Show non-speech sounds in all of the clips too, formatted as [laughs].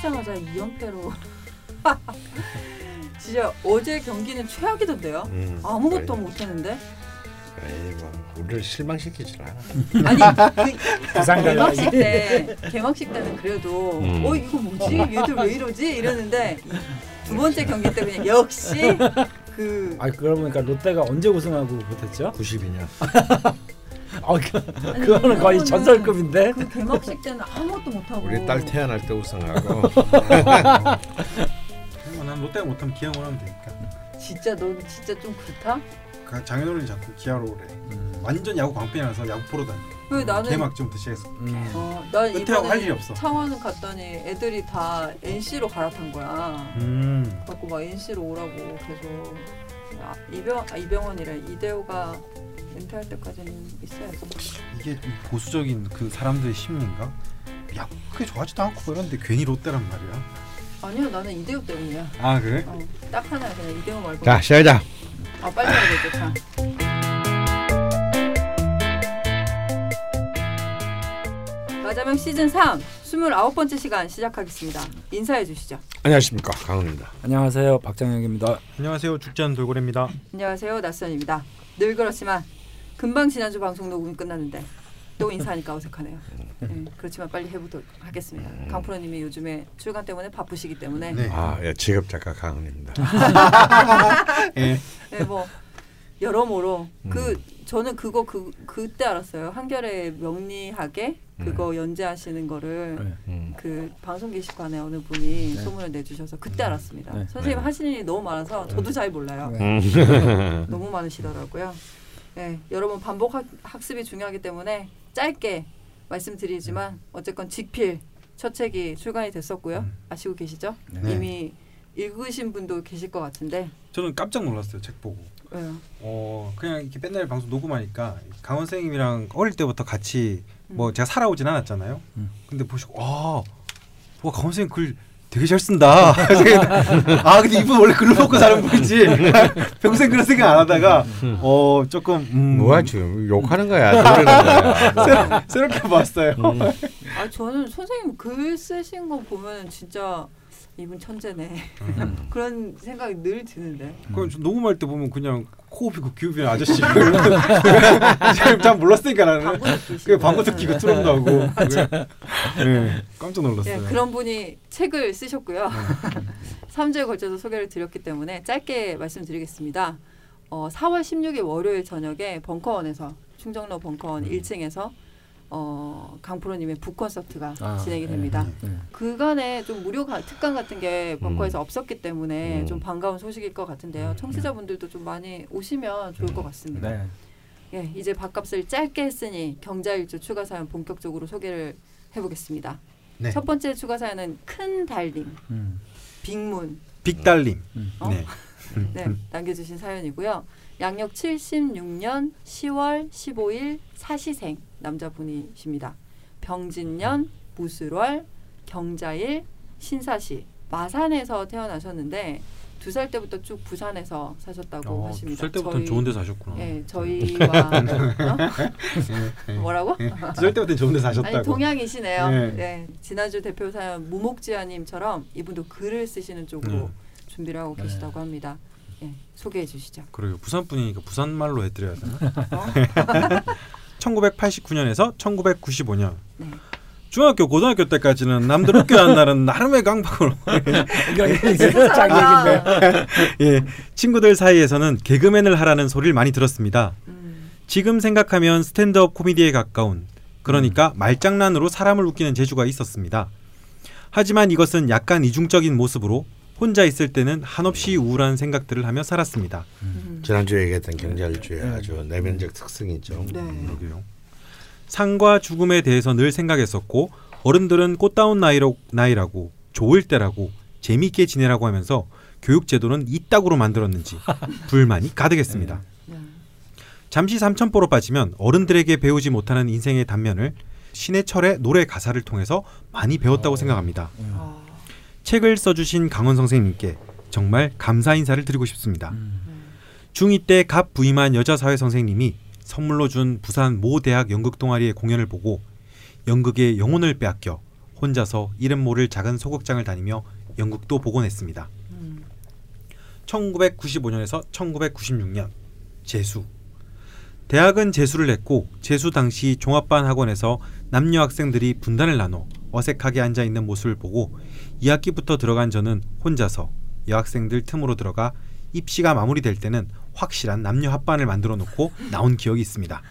시작하자마자 2연패로 [laughs] 진짜 어제 경기는 최악이던데요. 음, 아무것도 그래. 못했는데. 에이 뭐 우리를 실망시키질 않아. 아니 그 [laughs] 개막식 때 개막식 때는 그래도 음. 어 이거 뭐지 얘들 왜 이러지 이러는데 두 번째 경기 때 그냥 역시 [laughs] 그 아 그러고 보니까 롯데가 언제 우승하고 못했죠? 92년. 아 그, 그거는 거의 전설급인데. 그 개막식 때는 아무것도 못하고 우리 딸 태어날 때 우승하고 뭐난 롯데가 못하면 기아 원하면 되니까. 진짜 너 진짜 좀 그렇다. 그 장현우는 자꾸 기아로 오래. 음. 완전 야구 광팬이라서 야구 보러 다니. 왜 나는 개막전부터 시작해서. 음. 어, 난 이번에. 창원은 갔더니 애들이 다 NC로 갈아탄 거야. 음. 갖고 막 NC로 오라고 계속 아, 이병 아, 이병헌이래 이대호가 은퇴할 때까지는 있어야지. 이게 이 보수적인 그 사람들의 심리인가? 야구 크게 좋아하지도 않고 그런데 괜히 롯데란 말이야. 아니야 나는 이대호 때문이야. 아 그래? 어, 딱 하나야 그냥 이대호 말고. 자 시작하자. 아 빨리 해야 되죠 자. 마자명 시즌 3 29번째 시간 시작하겠습니다. 인사해 주시죠. 안녕하십니까 강훈입니다. 안녕하세요 박장혁입니다. 안녕하세요 죽지 않은 돌고래입니다. 안녕하세요 낯선입니다. 늘 그렇지만 금방 지난주 방송 녹음 끝났는데 또 인사하니까 어색하네요. 네, 그렇지만 빨리 해보도록 하겠습니다. 강프로님이 요즘에 출간 때문에 바쁘시기 때문에 네. 아 예, 직업 작가 강훈입니다. 예. [laughs] 네, 뭐 여러모로 음. 그 저는 그거 그 그때 알았어요. 한결의 명리학에 그거 연재하시는 거를 네. 음. 그 방송 게시판에 어느 분이 네. 소문을 내주셔서 그때 알았습니다. 네. 선생님 네. 하시는 일이 너무 많아서 저도 잘 몰라요. 네. 음. [laughs] 너무 많으시더라고요. 네, 여러분 반복 학, 학습이 중요하기 때문에 짧게 말씀드리지만 어쨌건 직필 첫 책이 출간이 됐었고요. 음. 아시고 계시죠? 네. 이미 읽으신 분도 계실 것 같은데 저는 깜짝 놀랐어요 책 보고. 왜요? 어 그냥 이렇게 맨날 방송 녹음하니까 강원 선생님이랑 어릴 때부터 같이 뭐 음. 제가 살아오진 않았잖아요. 음. 근데 근데 보시고 와, 와 강원 선생님 글 되게 잘 쓴다. [laughs] 아 근데 이분 원래 글을 먹고 사는 분이지. [laughs] 평생 그런 생각 안 하다가 어 조금 음, 뭐야 지금 욕하는 거야 거야. [laughs] 새로, 새롭게 봤어요. 음. 아 저는 선생님 글 쓰신 거 보면 진짜 이분 천재네 [laughs] 그런 생각이 늘 드는데 그럼 저 녹음할 때 보면 그냥 코흡이고 귀흡이는 [laughs] 아저씨. 잘 몰랐으니까 나는. 방구 그 방구 듣기가 트럼도 하고. [laughs] 네, 깜짝 예, 놀랐어요. 그런 분이 책을 쓰셨고요. 3주에 걸쳐서 소개를 드렸기 때문에 짧게 말씀드리겠습니다. 어, 4월 16일 월요일 저녁에 벙커원에서 충정로 벙커원 음. 1층에서 어, 강프로님의 북 콘서트가 아, 진행이 네, 됩니다. 네. 그간에 좀 무료 가, 특강 같은 게 벙커에서 음. 없었기 때문에 음. 좀 반가운 소식일 것 같은데요. 청취자분들도 좀 많이 오시면 좋을 것 같습니다. 네. 예, 이제 밥값을 짧게 했으니 경자일주 추가 사연 본격적으로 소개를 해보겠습니다. 네. 첫 번째 추가 사연은 큰 달님, 음. 빅문 빅달님. 음. 어? 네. [laughs] 네, 남겨주신 사연이고요. 양력 76년 10월 15일 사시생 남자분이십니다. 병진년 무술월 경자일 신사시 마산에서 태어나셨는데 두 살 때부터 쭉 부산에서 사셨다고 어, 하십니다. 두살 때부터는 저희- 좋은 데 사셨구나. 예, 저희와 네. [laughs] 어? 뭐라고? 두 살 때부터 좋은 데 사셨다고. 아니 동양이시네요. 네. 네. 지난주 대표 사연 무목지아님처럼 이분도 글을 쓰시는 쪽으로 음. 준비를 하고 네. 계시다고 합니다. 예, 소개해 주시죠. 그래요. 부산 분이니까 부산 말로 해드려야 되나? 어? [laughs] 1989년에서 1995년 네. 중학교 고등학교 때까지는 남들 학교 간 날은 나름의 강박으로. [laughs] 예, 친구들 사이에서는 개그맨을 하라는 소리를 많이 들었습니다. 음, 지금 생각하면 스탠드업 코미디에 가까운 그러니까 말장난으로 사람을 웃기는 재주가 있었습니다. 하지만 이것은 약간 이중적인 모습으로 혼자 있을 때는 한없이 우울한 생각들을 하며 살았습니다. 음. 지난주에 얘기했던 경찰주의 네. 아주 내면적 특성이죠. 네. 그러게요. 상과 죽음에 대해서 늘 생각했었고 어른들은 꽃다운 나이로, 나이라고 좋을 때라고 재미있게 지내라고 하면서 교육 제도는 이따구로 만들었는지 [laughs] 불만이 가득했습니다. 네. 잠시 삼천포로 빠지면 어른들에게 배우지 못하는 인생의 단면을 신해철의 노래 가사를 통해서 많이 배웠다고 어. 생각합니다. 음. 아, 책을 써주신 강원 선생님께 정말 감사 인사를 드리고 싶습니다. 음. 네. 중2 때 갑 부임한 여자 사회 선생님이 선물로 준 부산 모 대학 연극 동아리의 공연을 보고 연극의 영혼을 빼앗겨 혼자서 이름 모를 작은 소극장을 다니며 연극도 보곤 했습니다. 음. 1995년에서 1996년 재수 대학은 재수를 했고 재수 당시 종합반 학원에서 남녀 학생들이 분단을 나눠 어색하게 앉아 있는 모습을 보고 2학기부터 들어간 저는 혼자서 여학생들 틈으로 들어가 입시가 마무리될 때는 확실한 남녀 합반을 만들어 놓고 나온 기억이 있습니다.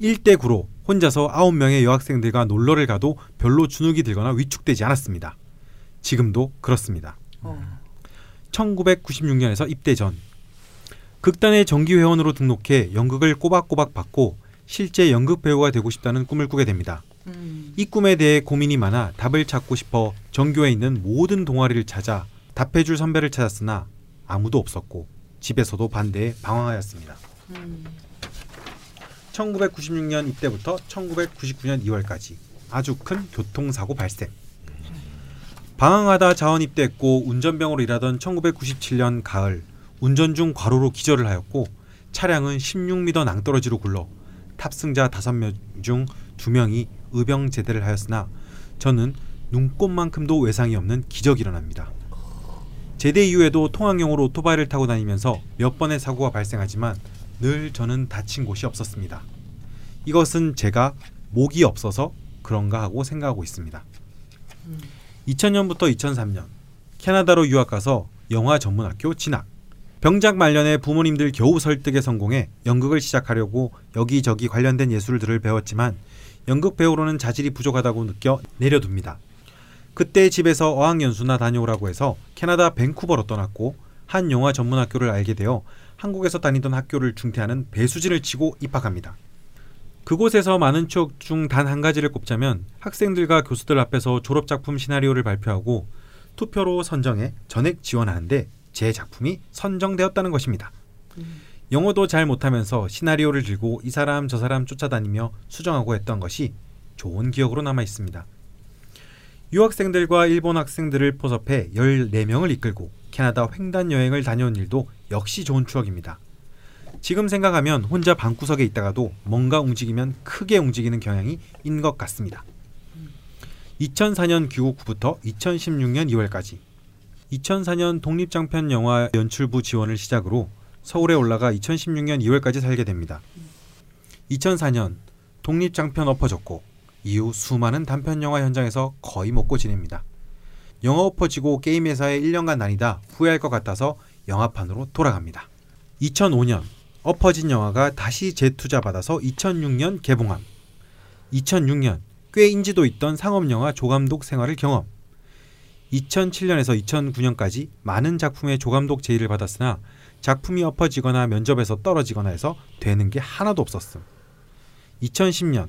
1대 9로 혼자서 9명의 여학생들과 놀러를 가도 별로 주눅이 들거나 위축되지 않았습니다. 지금도 그렇습니다. 어. 1996년에서 입대 전 극단의 정기 회원으로 등록해 연극을 꼬박꼬박 받고 실제 연극 배우가 되고 싶다는 꿈을 꾸게 됩니다. 음. 이 꿈에 대해 고민이 많아 답을 찾고 싶어 전교에 있는 모든 동아리를 찾아 답해줄 선배를 찾았으나 아무도 없었고 집에서도 반대에 방황하였습니다. 음. 1996년 입대부터 1999년 2월까지 아주 큰 교통사고 발생. 방황하다 자원 입대했고 운전병으로 일하던 1997년 가을 운전 중 과로로 기절을 하였고 차량은 16m 낭떠러지로 굴러 탑승자 5명 중 2명이 의병 제대를 하였으나 저는 눈꽃만큼도 외상이 없는 기적이 일어납니다. 제대 이후에도 통학용으로 오토바이를 타고 다니면서 몇 번의 사고가 발생하지만 늘 저는 다친 곳이 없었습니다. 이것은 제가 목이 없어서 그런가 하고 생각하고 있습니다. 2000년부터 2003년 캐나다로 유학 가서 영화 전문학교 진학. 병작 말년에 부모님들 겨우 설득에 성공해 연극을 시작하려고 여기저기 관련된 예술들을 배웠지만 연극 배우로는 자질이 부족하다고 느껴 내려둡니다. 그때 집에서 어학연수나 다녀오라고 해서 캐나다 밴쿠버로 떠났고 한 영화 전문 학교를 알게 되어 한국에서 다니던 학교를 중퇴하는 배수진을 치고 입학합니다. 그곳에서 많은 추억 중 단 한 가지를 꼽자면 학생들과 교수들 앞에서 졸업 작품 시나리오를 발표하고 투표로 선정해 전액 지원하는데 제 작품이 선정되었다는 것입니다. 영어도 잘 못하면서 시나리오를 들고 이 사람 저 사람 쫓아다니며 수정하고 했던 것이 좋은 기억으로 남아 있습니다. 유학생들과 일본 학생들을 포섭해 14명을 이끌고 캐나다 횡단 여행을 다녀온 일도 역시 좋은 추억입니다. 지금 생각하면 혼자 방구석에 있다가도 뭔가 움직이면 크게 움직이는 경향이 있는 것 같습니다. 2004년 귀국 후부터 2016년 2월까지 2004년 독립장편 영화 연출부 지원을 시작으로 서울에 올라가 2016년 2월까지 살게 됩니다. 2004년 독립장편 엎어졌고 이후 수많은 단편 영화 현장에서 거의 먹고 지냅니다. 영화 엎어지고 게임 회사에 1년간 다니다 후회할 것 같아서 영화판으로 돌아갑니다. 2005년 엎어진 영화가 다시 재투자 받아서 2006년 개봉함. 2006년 꽤 인지도 있던 상업 영화 조감독 생활을 경험. 2007년에서 2009년까지 많은 작품의 조감독 제의를 받았으나 작품이 엎어지거나 면접에서 떨어지거나 해서 되는 게 하나도 없었음. 2010년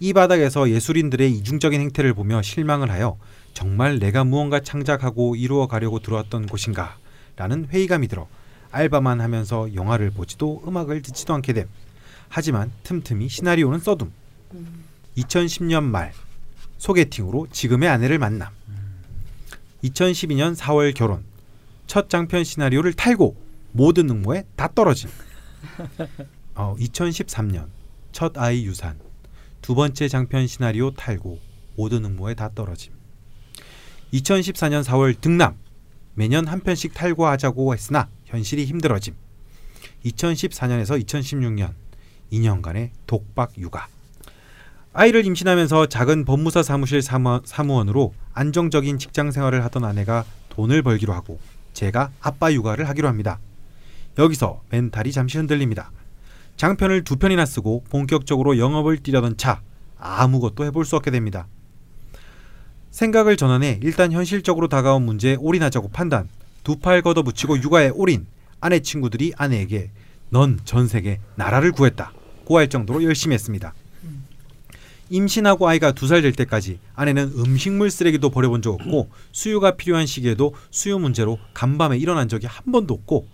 이 바닥에서 예술인들의 이중적인 행태를 보며 실망을 하여 정말 내가 무언가 창작하고 이루어 가려고 들어왔던 곳인가 라는 회의감이 들어 알바만 하면서 영화를 보지도 음악을 듣지도 않게 됨. 하지만 틈틈이 시나리오는 써둠. 2010년 말 소개팅으로 지금의 아내를 만남. 2012년 4월 결혼. 첫 장편 시나리오를 탈고 모든 응모에 다 떨어짐. [laughs] 어, 2013년 첫 아이 유산. 두 번째 장편 시나리오 탈고 모든 응모에 다 떨어짐. 2014년 4월 등남. 매년 한 편씩 탈고하자고 했으나 현실이 힘들어짐. 2014년에서 2016년 2년간의 독박 육아. 아이를 임신하면서 작은 법무사 사무실 사무, 사무원으로 안정적인 직장 생활을 하던 아내가 돈을 벌기로 하고 제가 아빠 육아를 하기로 합니다. 여기서 멘탈이 잠시 흔들립니다. 장편을 두 편이나 쓰고 본격적으로 영업을 뛰려던 차 아무것도 해볼 수 없게 됩니다. 생각을 전환해 일단 현실적으로 다가온 문제에 올인하자고 판단. 두 팔 걷어붙이고 육아에 올인. 아내 친구들이 아내에게 넌 전 세계 나라를 구했다. 고할 정도로 열심히 했습니다. 임신하고 아이가 두 살 될 때까지 아내는 음식물 쓰레기도 버려본 적 없고 수유가 필요한 시기에도 수유 문제로 간밤에 일어난 적이 한 번도 없고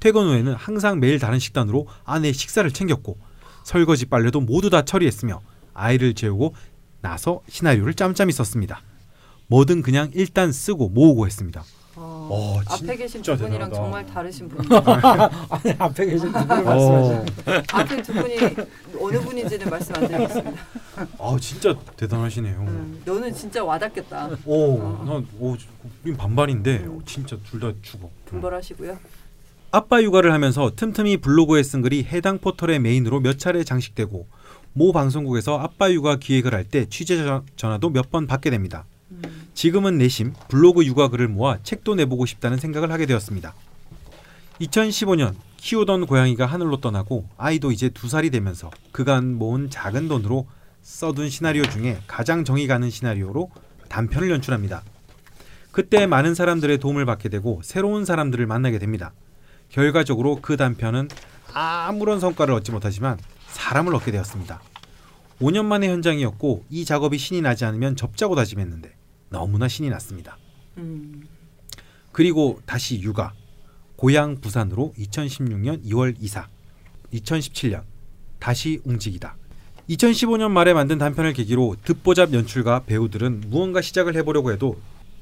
퇴근 후에는 항상 매일 다른 식단으로 아내의 식사를 챙겼고 설거지 빨래도 모두 다 처리했으며 아이를 재우고 나서 시나리오를 짬짬이 썼습니다. 뭐든 그냥 일단 쓰고 모으고 했습니다. 어. 어, 와, 앞에 계신 진짜 두 분이랑 대단하다. 정말 다르신 [laughs] 분이에요. 아니 앞에 계신 분을 어. 말씀하시는. 앞에 두 분이 어느 분인지는 말씀 안 드리겠습니다. 아 진짜 대단하시네요. 음, 너는 진짜 와닿겠다. 오, 어. 난 오, 우린 반반인데 음. 어, 진짜 둘 다 죽어. 분발하시고요. 아빠 육아를 하면서 틈틈이 블로그에 쓴 글이 해당 포털의 메인으로 몇 차례 장식되고 모 방송국에서 아빠 육아 기획을 할 때 취재 전- 전화도 몇 번 받게 됩니다. 음, 지금은 내심 블로그 육아 글을 모아 책도 내보고 싶다는 생각을 하게 되었습니다. 2015년 키우던 고양이가 하늘로 떠나고 아이도 이제 두 살이 되면서 그간 모은 작은 돈으로 써둔 시나리오 중에 가장 정이 가는 시나리오로 단편을 연출합니다. 그때 많은 사람들의 도움을 받게 되고 새로운 사람들을 만나게 됩니다. 결과적으로 그 단편은 아무런 성과를 얻지 못하지만 사람을 얻게 되었습니다. 5년 만의 현장이었고 이 작업이 신이 나지 않으면 접자고 다짐했는데 너무나 신이 났습니다. 음, 그리고 다시 육아. 고향 부산으로 2016년 2월 이사. 2017년 다시 움직이다. 2015년 말에 만든 단편을 계기로 듣보잡 연출가 배우들은 무언가 시작을 해보려고 해도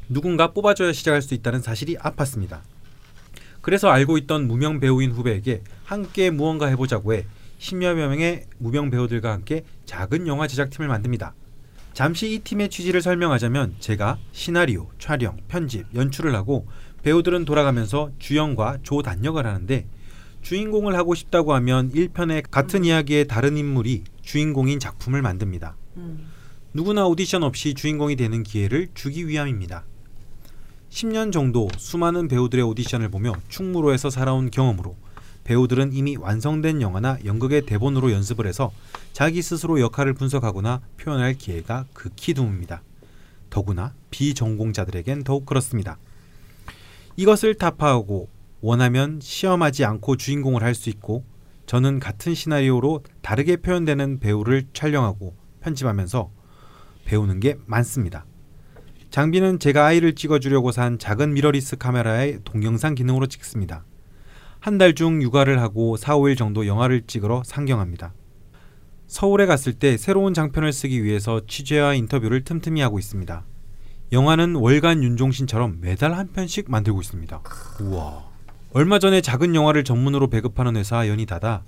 누군가 뽑아줘야 시작할 수 있다는 사실이 아팠습니다. 그래서 알고 있던 무명 배우인 후배에게 함께 무언가 해보자고 해 10여 명의 무명 배우들과 함께 작은 영화 제작팀을 만듭니다. 잠시 이 팀의 취지를 설명하자면 제가 시나리오, 촬영, 편집, 연출을 하고 배우들은 돌아가면서 주연과 조 단 역을 하는데 주인공을 하고 싶다고 하면 1편의 같은 이야기의 다른 인물이 주인공인 작품을 만듭니다. 음, 누구나 오디션 없이 주인공이 되는 기회를 주기 위함입니다. 10년 정도 수많은 배우들의 오디션을 보며 충무로에서 살아온 경험으로 배우들은 이미 완성된 영화나 연극의 대본으로 연습을 해서 자기 스스로 역할을 분석하거나 표현할 기회가 극히 드뭅니다. 더구나 비전공자들에겐 더욱 그렇습니다. 이것을 타파하고 원하면 시험하지 않고 주인공을 할 수 있고 저는 같은 시나리오로 다르게 표현되는 배우를 촬영하고 편집하면서 배우는 게 많습니다. 장비는 제가 아이를 찍어주려고 산 작은 미러리스 카메라의 동영상 기능으로 찍습니다. 한 달 중 육아를 하고 4, 5일 정도 영화를 찍으러 상경합니다. 서울에 갔을 때 새로운 장편을 쓰기 위해서 취재와 인터뷰를 틈틈이 하고 있습니다. 영화는 월간 윤종신처럼 매달 한 편씩 만들고 있습니다. 우와. 얼마 전에 작은 영화를 전문으로 배급하는 회사 연이 닫아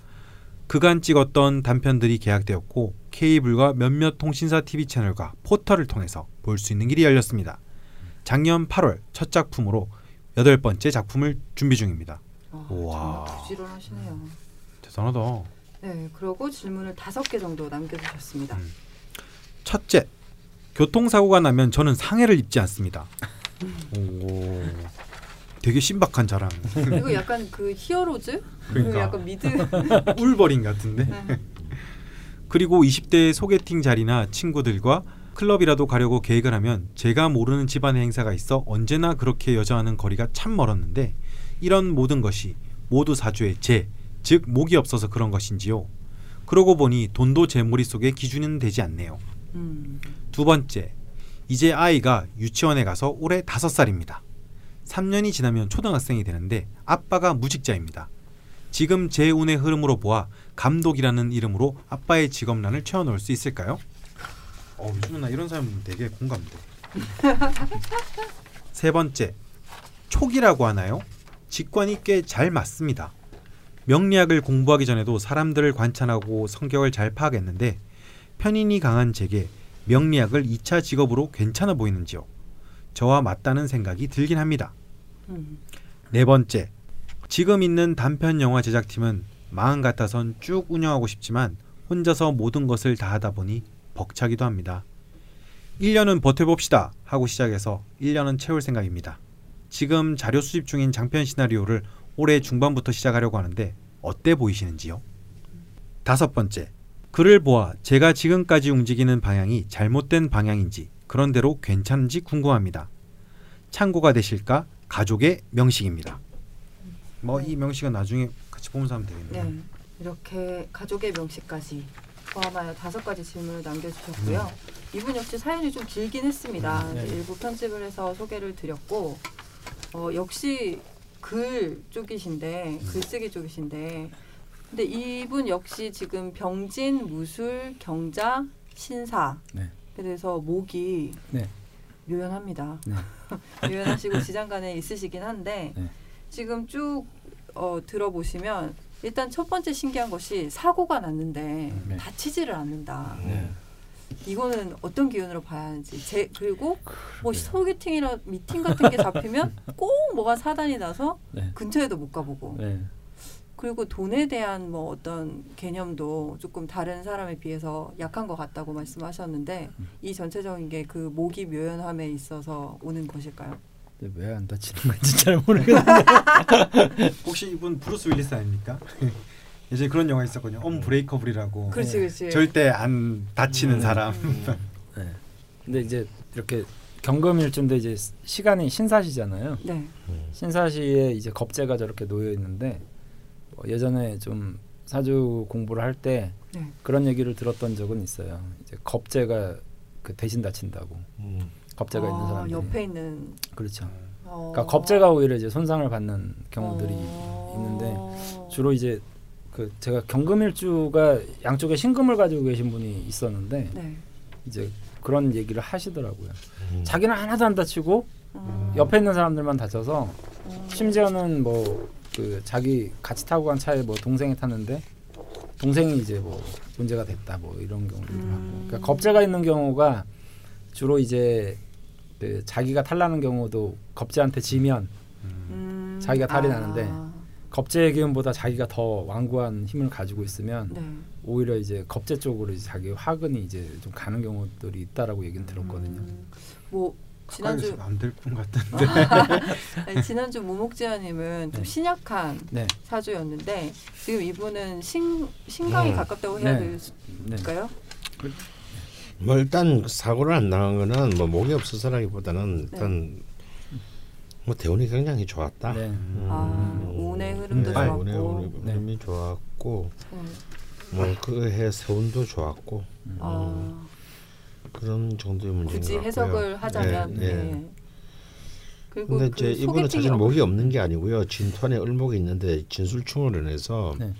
그간 찍었던 단편들이 계약되었고 케이블과 몇몇 통신사 TV 채널과 포털을 통해서 볼 수 있는 길이 열렸습니다. 작년 8월 첫 작품으로 여덟 번째 작품을 준비 중입니다. 아. 정말 부지런하시네요. 대단하다. 네, 그리고 질문을 다섯 개 정도 남겨주셨습니다. 음. 첫째, 교통사고가 나면 저는 상해를 입지 않습니다. 오, 되게 신박한 자랑. 이거 약간 그 Heroes? 그 그러니까 약간 미드. [laughs] 울버린 같은데. 네. 그리고 20대 소개팅 자리나 친구들과 클럽이라도 가려고 계획을 하면 제가 모르는 집안의 행사가 있어 언제나 그렇게 여자와는 거리가 참 멀었는데 이런 모든 것이 모두 사주의 재, 즉 목이 없어서 그런 것인지요. 그러고 보니 돈도 제 머릿속에 기준은 되지 않네요. 음, 두 번째, 이제 아이가 유치원에 가서 올해 다섯 살입니다. 3년이 지나면 초등학생이 되는데 아빠가 무직자입니다. 지금 제 운의 흐름으로 보아 감독이라는 이름으로 아빠의 직업란을 채워넣을 수 있을까요? 어, 요즘은 나 이런 사람 되게 공감돼. [laughs] 세 번째, 촉이라고 하나요? 직관이 꽤 잘 맞습니다. 명리학을 공부하기 전에도 사람들을 관찰하고 성격을 잘 파악했는데 편인이 강한 제게 명리학을 2차 직업으로 괜찮아 보이는지요? 저와 맞다는 생각이 들긴 합니다. 음, 네 번째, 지금 있는 단편 영화 제작팀은 마음 같아선 쭉 운영하고 싶지만 혼자서 모든 것을 다 하다 보니 벅차기도 합니다. 1년은 버텨봅시다 하고 시작해서 1년은 채울 생각입니다. 지금 자료 수집 중인 장편 시나리오를 올해 중반부터 시작하려고 하는데 어때 보이시는지요? 다섯 번째, 글을 보아 제가 지금까지 움직이는 방향이 잘못된 방향인지 그런 대로 괜찮은지 궁금합니다. 참고가 되실까? 가족의 명식입니다. 뭐 이 명식은 나중에 같이 보면서 하면 되겠네요. 네, 이렇게 가족의 명식까지 포함하여 다섯 가지 질문을 남겨주셨고요. 이분 역시 사연이 좀 길긴 했습니다. 음, 네. 일부 편집을 해서 소개를 드렸고, 어, 역시 글 쪽이신데, 글쓰기 쪽이신데, 근데 이분 역시 지금 병진, 무술, 경자, 신사. 네. 그래서 목이 네. 묘연합니다. 네. [laughs] 묘연하시고 지장간에 있으시긴 한데 네. 지금 쭉 어, 들어보시면 일단 첫 번째 신기한 것이 사고가 났는데 네. 다치지를 않는다. 네. 이거는 어떤 기운으로 봐야 하는지 제 그리고 뭐 소개팅이나 미팅 같은 게 잡히면 [laughs] 꼭 뭐가 사단이 나서 네. 근처에도 못 가보고 네. 그리고 돈에 대한 뭐 어떤 개념도 조금 다른 사람에 비해서 약한 것 같다고 말씀하셨는데 음. 이 전체적인 게 그 목이 묘연함에 있어서 오는 것일까요? 왜 안 다치는 건지 잘 모르겠는데. [laughs] 혹시 이분 브루스 윌리스 아닙니까? [laughs] 예전에 그런 영화 있었거든요. Unbreakable이라고. 그렇지 그렇지. 절대 안 다치는 음. 사람. 네. 근데 이제 이렇게 경금일주인데 이제 시간이 신사시잖아요. 네. 신사시에 이제 겁재가 저렇게 놓여 있는데 뭐 예전에 좀 사주 공부를 할때 네. 그런 얘기를 들었던 적은 있어요. 이제 겁재가 그 대신 다친다고. 음. 겁재가 있는 아, 사람들이. 옆에 있는. 그렇죠. 어. 그러니까 겁재가 오히려 이제 손상을 받는 경우들이 어. 있는데 주로 이제 그 제가 경금일주가 양쪽에 신금을 가지고 계신 분이 있었는데 네. 이제 그런 얘기를 하시더라고요. 음. 자기는 하나도 안 다치고 음. 옆에 있는 사람들만 다쳐서 음. 심지어는 뭐 그 자기 같이 타고 간 차에 뭐 동생이 탔는데 동생이 이제 뭐 문제가 됐다 뭐 이런 경우도 음. 하고 그러니까 겁재가 있는 경우가 주로 이제 그 자기가 탈나는 경우도 겁재한테 지면 음. 자기가 탈이 아. 나는데 겁재의 기운보다 자기가 더 완고한 힘을 가지고 있으면 네. 오히려 이제 겁재 쪽으로 이제 자기 화근이 이제 좀 가는 경우들이 있다라고 얘기는 들었거든요. 음. 뭐 지난주 안될분 같은데. [laughs] 아니, 지난주 모목지아님은 좀 네. 신약한 네, 사주였는데 지금 이분은 신 신강이 음. 가깝다고 해야 네. 네. 될까요? 뭐 일단 사고를 안 당한 거는 뭐 목이 없어서라기보다는 일단 뭐 대운이 굉장히 좋았다. 네. 음. 아, 운의 흐름도 네, 좋았고. 운의 흐름이 네. 흐름이 좋았고 음. 뭐그해 세운도 좋았고 아, 그런 정도의 문제인 굳이 것 같고요. 해석을 하자면 네, 네. 네. 그리고 근데 그 이제 이분은 사실 목이 없는 게 아니고요. 진토안에 을목이 있는데 진술충으로 인해서 네.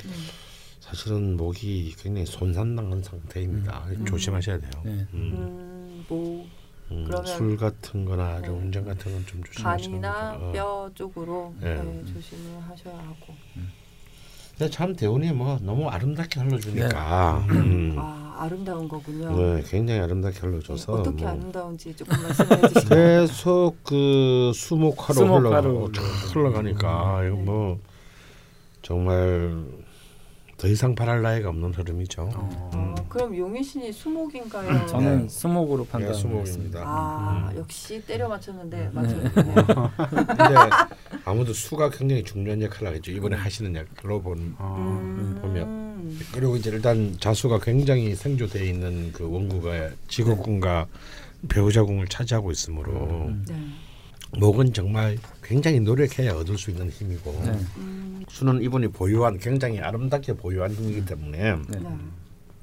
음. 사실은 목이 굉장히 손상당한 상태입니다. 음. 조심하셔야 돼요. 네. 음. 음, 뭐 음, 그러면- 술 같은-거나 네. 운전 같은 건 좀 조심하시는 간이나 거. 어. 뼈 쪽으로 네. 네, 조심을 하셔야 하고. 근데 참 대운이 뭐 너무 아름답게 흘러주니까 음. 아 아름다운 거군요. 네, 굉장히 아름답게 네, 흘러줘서 어떻게 뭐 아름다운지 조금 말씀해 주시면. [laughs] 계속 그 수목화로 수목화로 흘러 흘러가니까 이거 뭐 정말 더 이상 바랄 나위가 없는 흐름이죠. 어, 그럼 용의신이 수목인가요? 저는 네. 수목으로 네, 판단했습니다. 수목입니다. 아 음. 역시 때려 맞췄는데 네. 맞췄네요. [laughs] 근데 아무도 수가 굉장히 중요한 역할을 하겠죠. 이번에 하시는 역할로 본 아, 음. 보면. 그리고 이제 일단 자수가 굉장히 생조되어 있는 그 원구가 직업군과 배우자궁을 차지하고 있으므로 음. 네. 목은 정말 굉장히 노력해야 얻을 수 있는 힘이고 네. 음, 수는 이분이 보유한 굉장히 아름답게 보유한 힘이기 때문에 네. 네.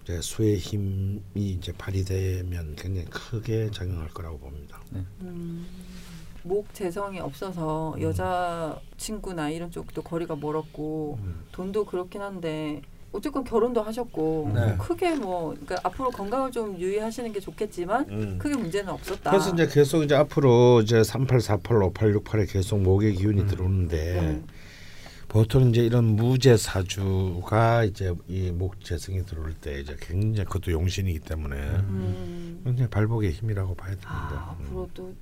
이제 수의 힘이 이제 발휘되면 굉장히 크게 작용할 거라고 봅니다. 음, 목 재성이 없어서 여자 친구나 이런 쪽도 거리가 멀었고 음. 돈도 그렇긴 한데 어쨌건 결혼도 하셨고 네. 뭐 크게 뭐 그러니까 앞으로 건강을 좀 유의하시는 게 좋겠지만 음. 크게 문제는 없었다. 그래서 이제 계속 이제 앞으로 이제 38, 48, 58, 68에 계속 목의 기운이 들어오는데 네. 보통 이제 이런 무제 사주가 이제 이 목 재성이 들어올 때 이제 굉장히 그것도 용신이기 때문에 음. 굉장히 발목의 힘이라고 봐야 됩니다. 아, 음. 앞으로 또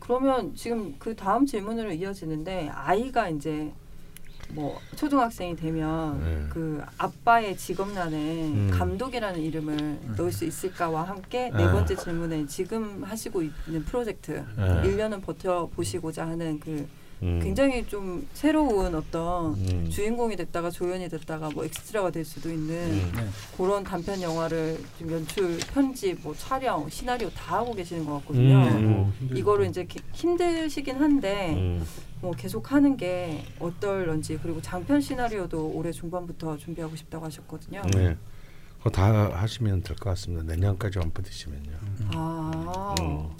그러면 지금 그 다음 질문으로 이어지는데 아이가 이제 뭐 초등학생이 되면 네. 그 아빠의 직업란에 음. 감독이라는 이름을 넣을 수 있을까와 함께 네 아. 번째 질문에 지금 하시고 있는 프로젝트 네. 1년은 버텨 보시고자 하는 그 음. 굉장히 좀 새로운 어떤 음. 주인공이 됐다가 조연이 됐다가 뭐 엑스트라가 될 수도 있는 음. 네. 그런 단편 영화를 좀 연출, 편집, 뭐 촬영, 시나리오 다 하고 계시는 것 같거든요. 음. 이거를 이제 기- 힘드시긴 한데 음. 뭐 계속 하는 게 어떨런지 그리고 장편 시나리오도 올해 중반부터 준비하고 싶다고 하셨거든요. 네. 그거 다 하시면 될 것 같습니다. 내년까지만 버티시면요. 아, 음.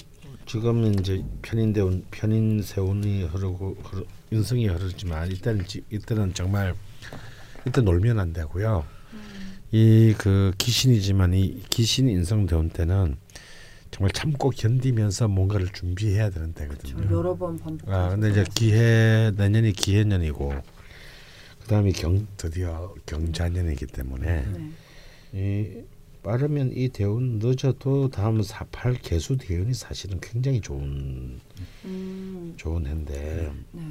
지금 이제 편인대운 편인 세운이 흐르고 흐르, 인성이 흐르지만 지- 이때는 정말 이때 놀면 안 되고요. 이그 기신이지만 이 기신 인성 대운 때는 정말 참고 견디면서 뭔가를 준비해야 되는 때거든요. 좀 여러 번 반복. 아 근데 이제 기해 내년이 기해년이고 그다음에 경 드디어 경자년이기 때문에 네. 이 빠르면 이 대운 늦어도 다음 48 개수 대운이 사실은 굉장히 좋은 음, 좋은 해인데 네.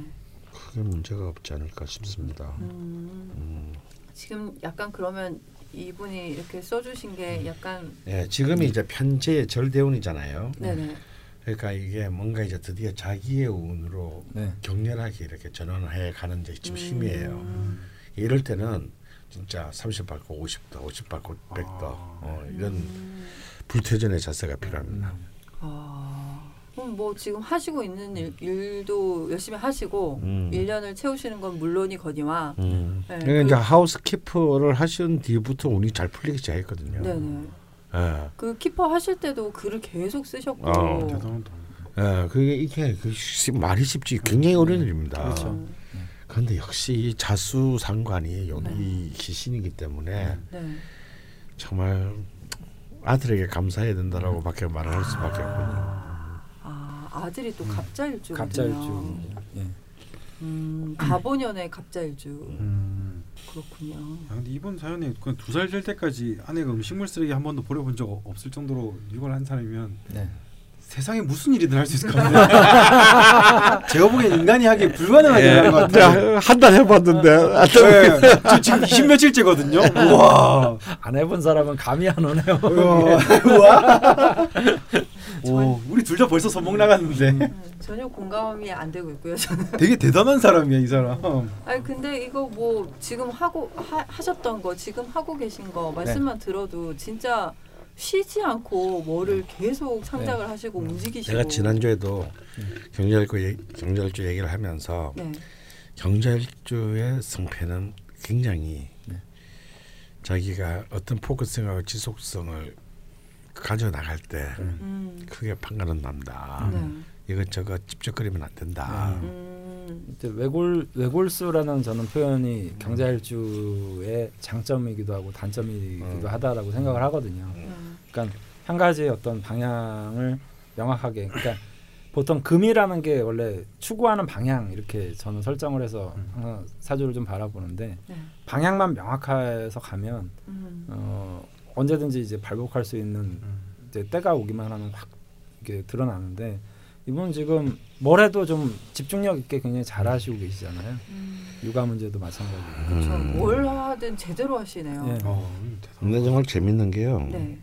크게 문제가 없지 않을까 싶습니다. 음, 음. 지금 약간 그러면 이분이 이렇게 써주신 게 약간 예, 지금이 이제 편제의 절대운이잖아요. 네네. 그러니까 이게 뭔가 이제 드디어 자기의 운으로 네. 격렬하게 이렇게 전환해 가는 이제 지금 음. 힘이에요. 이럴 때는 진짜 30 받고 50도, 50 받고 100도 어, 이런 음. 불태전의 자세가 필요합니다. 아, 그럼 뭐 지금 하시고 있는 일, 일도 열심히 하시고 음. 일 1년을 채우시는 건 물론이거니와 음. 네, 그러니까 그- 이제 하우스 키퍼를 하신 뒤부터 운이 잘 풀리기 시작했거든요. 네네. 예. 그 키퍼 하실 때도 글을 계속 쓰셨고 어, 대단하다. 예, 그게 이게 그 쉽- 말이 쉽지 굉장히 어려운 일입니다. 그렇죠. 음, 그런데 역시 이 자수 상관이 여기 네. 귀신이기 때문에 네. 정말 아들에게 감사해야 된다라고 밖에 말을 할 수밖에 없군요. 아 아들이 또 갑자일주거든요. 갑자일주. 예. 음, 가보년의 갑자일주 음. 그렇군요. 야, 근데 이번 사연에 그냥 두살 될 때까지 아내가 음식물 쓰레기 한 번도 버려본 적 없을 정도로 이걸 한 사람이면 네. 세상에 무슨 일이든 할 수 있을 것 같아요. [laughs] 제가 보기엔 인간이 하기 불가능하게 하는 것 같아요. 한 달 해봤는데 아, 네, 저 지금 20 며칠째거든요. 우와. 안 해본 사람은 감이 안 오네요. 우와. [laughs] [laughs] 오, 우리 둘 다 벌써 손목 나갔는데 음, 전혀 공감이 안 되고 있고요. 저는. 되게 대단한 사람이야 이 사람. 아니 근데 이거 뭐 지금 하고 하, 하셨던 거 지금 하고 계신 거 네. 말씀만 들어도 진짜 쉬지 않고 뭐를 계속 창작을 하시고 움직이시고 네. 내가 지난주에도 경제일주 얘기, 경제일주 얘기를 하면서 네. 경제일주의 승패는 굉장히 네. 자기가 어떤 포커싱하고 지속성을 가져 나갈 때 음. 크게 판가는 난다. 네. 이것저것 찝쩍거리면 안 된다. 음. 이제 외골 외골수라는 저는 표현이 경자일주의 장점이기도 하고 단점이기도 음. 하다라고 생각을 하거든요. 음. 그러니까 한 가지의 어떤 방향을 명확하게 그러니까 보통 금이라는 게 원래 추구하는 방향 이렇게 저는 설정을 해서 항상 사주를 좀 바라보는데 네. 방향만 명확해서 가면 음. 어, 언제든지 이제 발복할 수 있는 이제 때가 오기만 하면 확 이게 드러나는데 이분 지금 뭘 해도 좀 집중력 있게 굉장히 잘 하시고 계시잖아요. 음. 육아 문제도 마찬가지고. 그렇죠. 음. 뭘 하든 제대로 하시네요. 예. 어, 근데 정말 재밌는 게요. 네.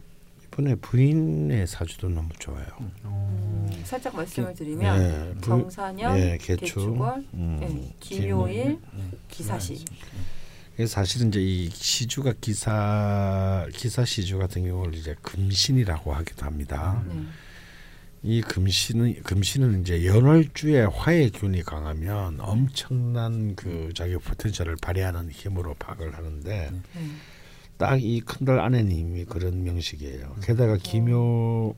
이번에 부인의 사주도 너무 좋아요. 어. 음, 살짝 말씀을 드리면 네, 부- 정사년, 네, 개축, 개축월, 음, 네, 김요일, 네. 기사시. 그래서 사실은 이제 이 시주가 기사 기사 시주 같은 경우를 이제 금신이라고 하기도 합니다. 네. 이 금신은 금신은 이제 연월주에 화의 균이 강하면 엄청난 그 자기 포텐셜을 발휘하는 힘으로 파악을 하는데 네. 딱이 큰달 아내님이 그런 명식이에요. 게다가 기묘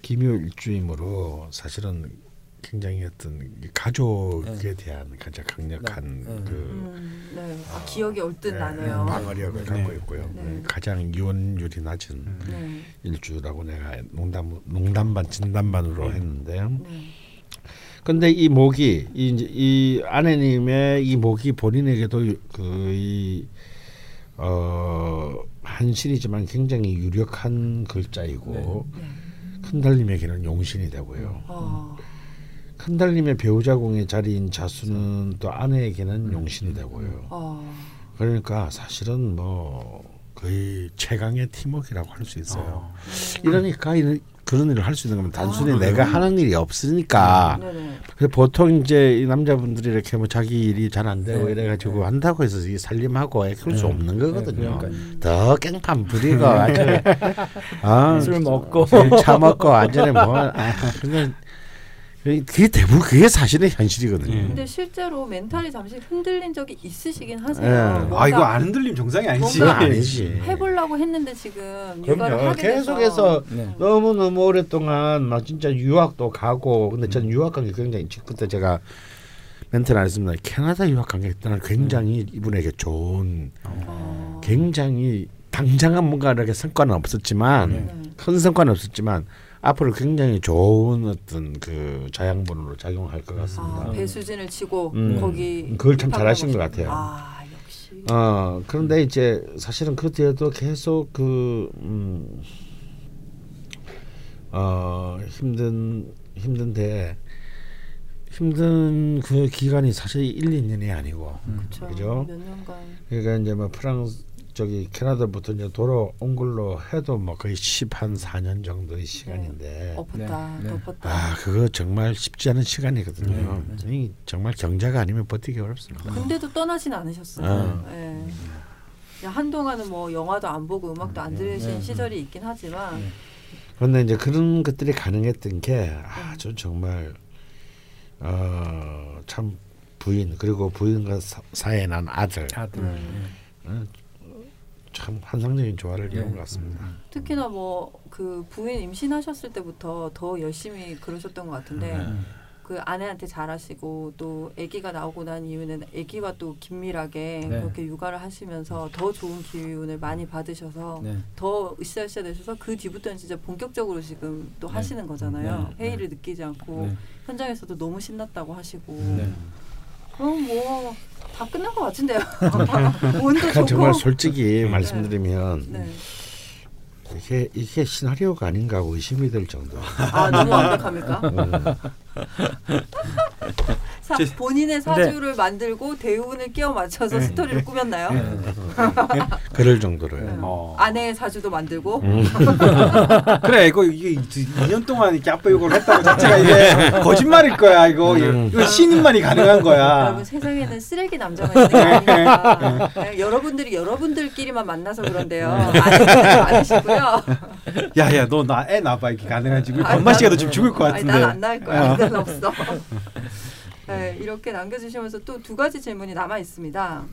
기묘 일주이므로 사실은 굉장히 어떤 이 가족에 대한 가장 강력한 네. 네. 그 음, 네. 아, 기억이 얼뜻 네, 나네요. 방어력을 네. 갖고 있고요. 네. 네, 가장 이혼율이 낮은 네. 일주라고 내가 농담 농담 반 진담 반으로 했는데 네. 근데 이 목이 이, 이제 이 아내님의 이 목이 본인에게도 그이 어, 한신이지만 굉장히 유력한 글자이고 네. 큰달님에게는 용신이 되고요. 아, 큰달님의 배우자공의 자리인 자수는 또 아내에게는 용신이 되고요. 아, 그러니까 사실은 뭐 거의 최강의 팀워크라고 할 수 있어요. 어. 이러니까 이런 그런 일을 할 수 있는 건 단순히 아. 내가 하는 일이 없으니까. 네네. 그래서 보통 이제 이 남자분들이 이렇게 뭐 자기 일이 잘 안 되고 네. 이래가지고 한다고 해서 이 살림하고 애 키울 수 네. 없는 거거든요. 네, 음. 더 깽판 부리고 아주 [laughs] 아, 술 먹고 차 먹고 완전히 뭐 아, 그냥 그게 대부분 그게 사실의 현실이거든요. 예. 근데 실제로 멘탈이 잠시 흔들린 적이 있으시긴 하세요. 네. 뭔가 아 이거 안 흔들림 정상이 아니지. 아니지. 해보려고 했는데 지금 육아를 그럼요. 하게 돼서 계속해서 네. 너무 너무 오랫동안 막 진짜 유학도 가고 근데 저는 유학 간 게 굉장히 그때 제가 멘트를 안 했습니다. 캐나다 유학 간게 때는 굉장히 이분에게 좋은 어, 굉장히 당장은 뭔가 이렇게 성과는 없었지만 네. 큰 성과는 없었지만 앞으로 굉장히 좋은 어떤 그 자양분으로 작용할 것 같습니다. 아, 배수진을 치고 음. 거기 그걸 참 잘하신 것 같아요. 아 역시. 어 그런데 이제 사실은 그 뒤에도 계속 그 음, 어, 힘든 힘든데 힘든 그 기간이 사실 1, 2년이 아니고 그쵸. 그죠? 몇 년간. 그러니까 이제 뭐 프랑스 저기 캐나다부터 이제 돌아온 걸로 해도 뭐 거의 10한 4년 정도의 시간인데 엎었다 네, 네. 덮었다. 아 그거 정말 쉽지 않은 시간이거든요. 이 정말 경제가 아니면 버티기 어렵습니다. 근데도 떠나진 않으셨어요. 아. 예. 야, 한동안은 뭐 영화도 안 보고 음악도 안 들으신 네. 시절이 있긴 하지만 네. 그런데 이제 그런 것들이 가능했던 게 아주 정말 어, 참 부인 그리고 부인과 사- 사이에 난 아들 아들. 음. 어, 참 환상적인 조화를 예. 이룬 것 같습니다. 특히나 뭐 그 부인 임신하셨을 때부터 더 열심히 그러셨던 것 같은데 음. 그 아내한테 잘하시고 또 아기가 나오고 난 이후에는 아기와 또 긴밀하게 네. 그렇게 육아를 하시면서 더 좋은 기운을 많이 받으셔서 네. 더 으쌰으쌰 되셔서 그 뒤부터는 진짜 본격적으로 지금 또 네. 하시는 거잖아요. 네. 회의를 느끼지 않고 네. 현장에서도 너무 신났다고 하시고 네. 그럼 뭐 다 끝난 것 같은데요. [laughs] 운도 그러니까 좋고. 정말 솔직히 말씀드리면 네. 이게 이게 시나리오가 아닌가 의심이 될 정도. 아 너무 완벽합니까? 사, 본인의 사주를 만들고 대운을 끼워 맞춰서 스토리를 꾸몄나요? 그럴 정도로요. 네. 어. 아내의 사주도 만들고 음. [laughs] 그래 이거 이게 2년 동안 이렇게 아빠 욕을 했다고 자체가 이게 거짓말일 거야 이거 음. 이거 신인만이 가능한 거야. 여러분 세상에는 쓰레기 남자만 있는 게. 네, 여러분들이 여러분들끼리만 만나서 그런데요. 많으시고요. 야야 너 나 애 낳아봐 이렇게 가능하지 우리 엄마 씨가 더 지금 죽을 것 같은데. 난안 낳을 거야. 어. 애들 없어. [laughs] 네, 이렇게 남겨주시면서 또 두 가지 질문이 남아 있습니다.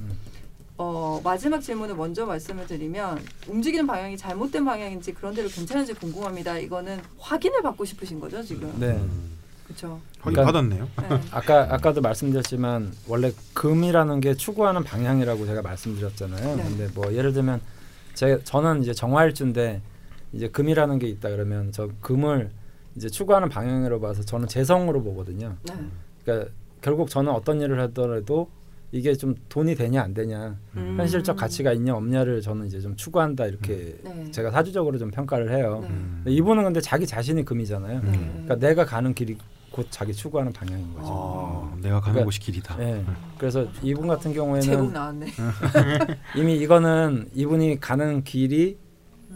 어, 마지막 질문을 먼저 말씀을 드리면 움직이는 방향이 잘못된 방향인지 그런 대로 괜찮은지 궁금합니다. 이거는 확인을 받고 싶으신 거죠 지금? 네. 그렇죠. 확인 그러니까- 받았네요. 네. [laughs] 아까 아까도 말씀드렸지만 원래 금이라는 게 추구하는 방향이라고 제가 말씀드렸잖아요. 네. 근데 뭐 예를 들면 제 저는 이제 정화일주인데 이제 금이라는 게 있다 그러면 저 금을 이제 추구하는 방향으로 봐서 저는 재성으로 보거든요. 네. 그러니까 결국 저는 어떤 일을 하더라도 이게 좀 돈이 되냐 안 되냐 음. 현실적 가치가 있냐 없냐를 저는 이제 좀 추구한다 이렇게 네. 제가 사주적으로 좀 평가를 해요. 네. 근데 이분은 근데 자기 자신이 금이잖아요. 네. 그러니까 내가 가는 길이 곧 자기 추구하는 방향인 거죠. 어, 내가 가는 그러니까- 곳이 길이다. 예. 그래서 이분 같은 경우에는 나왔네. [laughs] 이미 이거는 이분이 가는 길이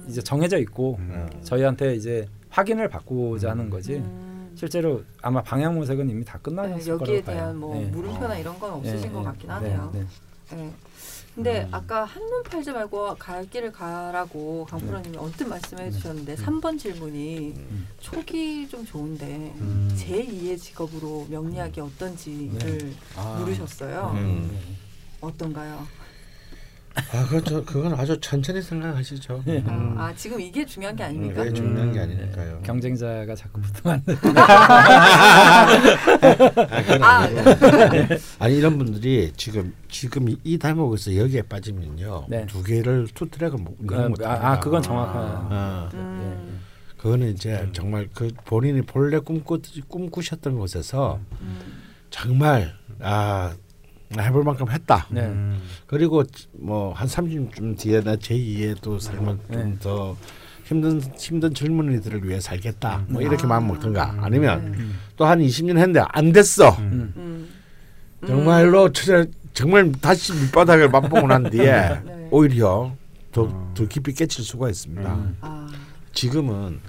이제 정해져 있고 음. 저희한테 이제 확인을 받고자 하는 거지. 음. 실제로 아마 방향 모색은 이미 다 네, 끝나셨을 여기에 거라고 봐요. 대한 뭐 예. 물음표나 이런 건 없으신 예, 것 예. 같긴 네, 하네요. 네. 네. 근데 음. 아까 한눈 팔지 말고 갈 길을 가라고 강 프로님이 언뜻 말씀해 주셨는데 3번 질문이 음. 촉이 좀 좋은데 음. 제2의 직업으로 명리학이 어떤지를 아. 물으셨어요. 음. 어떤가요? 아, 그저 그건 아주 천천히 생각하시죠. 예. 음. 아 지금 이게 중요한 게 아닙니까? 음, 네, 중요한 게 음, 아니니까요. 예. 경쟁자가 자꾸 붙으면. 아, 그건 아, 아니고. 아니 이런 분들이 지금 지금 이- 이 대목에서 여기에 빠지면요 네. 두 개를 two track을 못 운영 못 아. 아, 그건 정확한. 아, 음, 그거는 이제 정말 그 본인이 본래 꿈꾸 꿈꾸셨던 곳에서 음, 정말 아 해볼 만큼 했다. 네. 음. 그리고 뭐 한 30년 뒤에 나 제2의 또 삶을 네. 좀더 힘든 힘든 젊은이들을 위해 살겠다. 뭐 음. 이렇게 아. 마음 먹든가 아니면 네. 음. 또한 20년 했는데 안 됐어. 음. 음. 정말로 진짜 정말 다시 밑바닥을 맛보고 난 뒤에 [laughs] 네. 오히려 더, 어. 더 깊이 깨칠 수가 있습니다. 음. 아, 지금은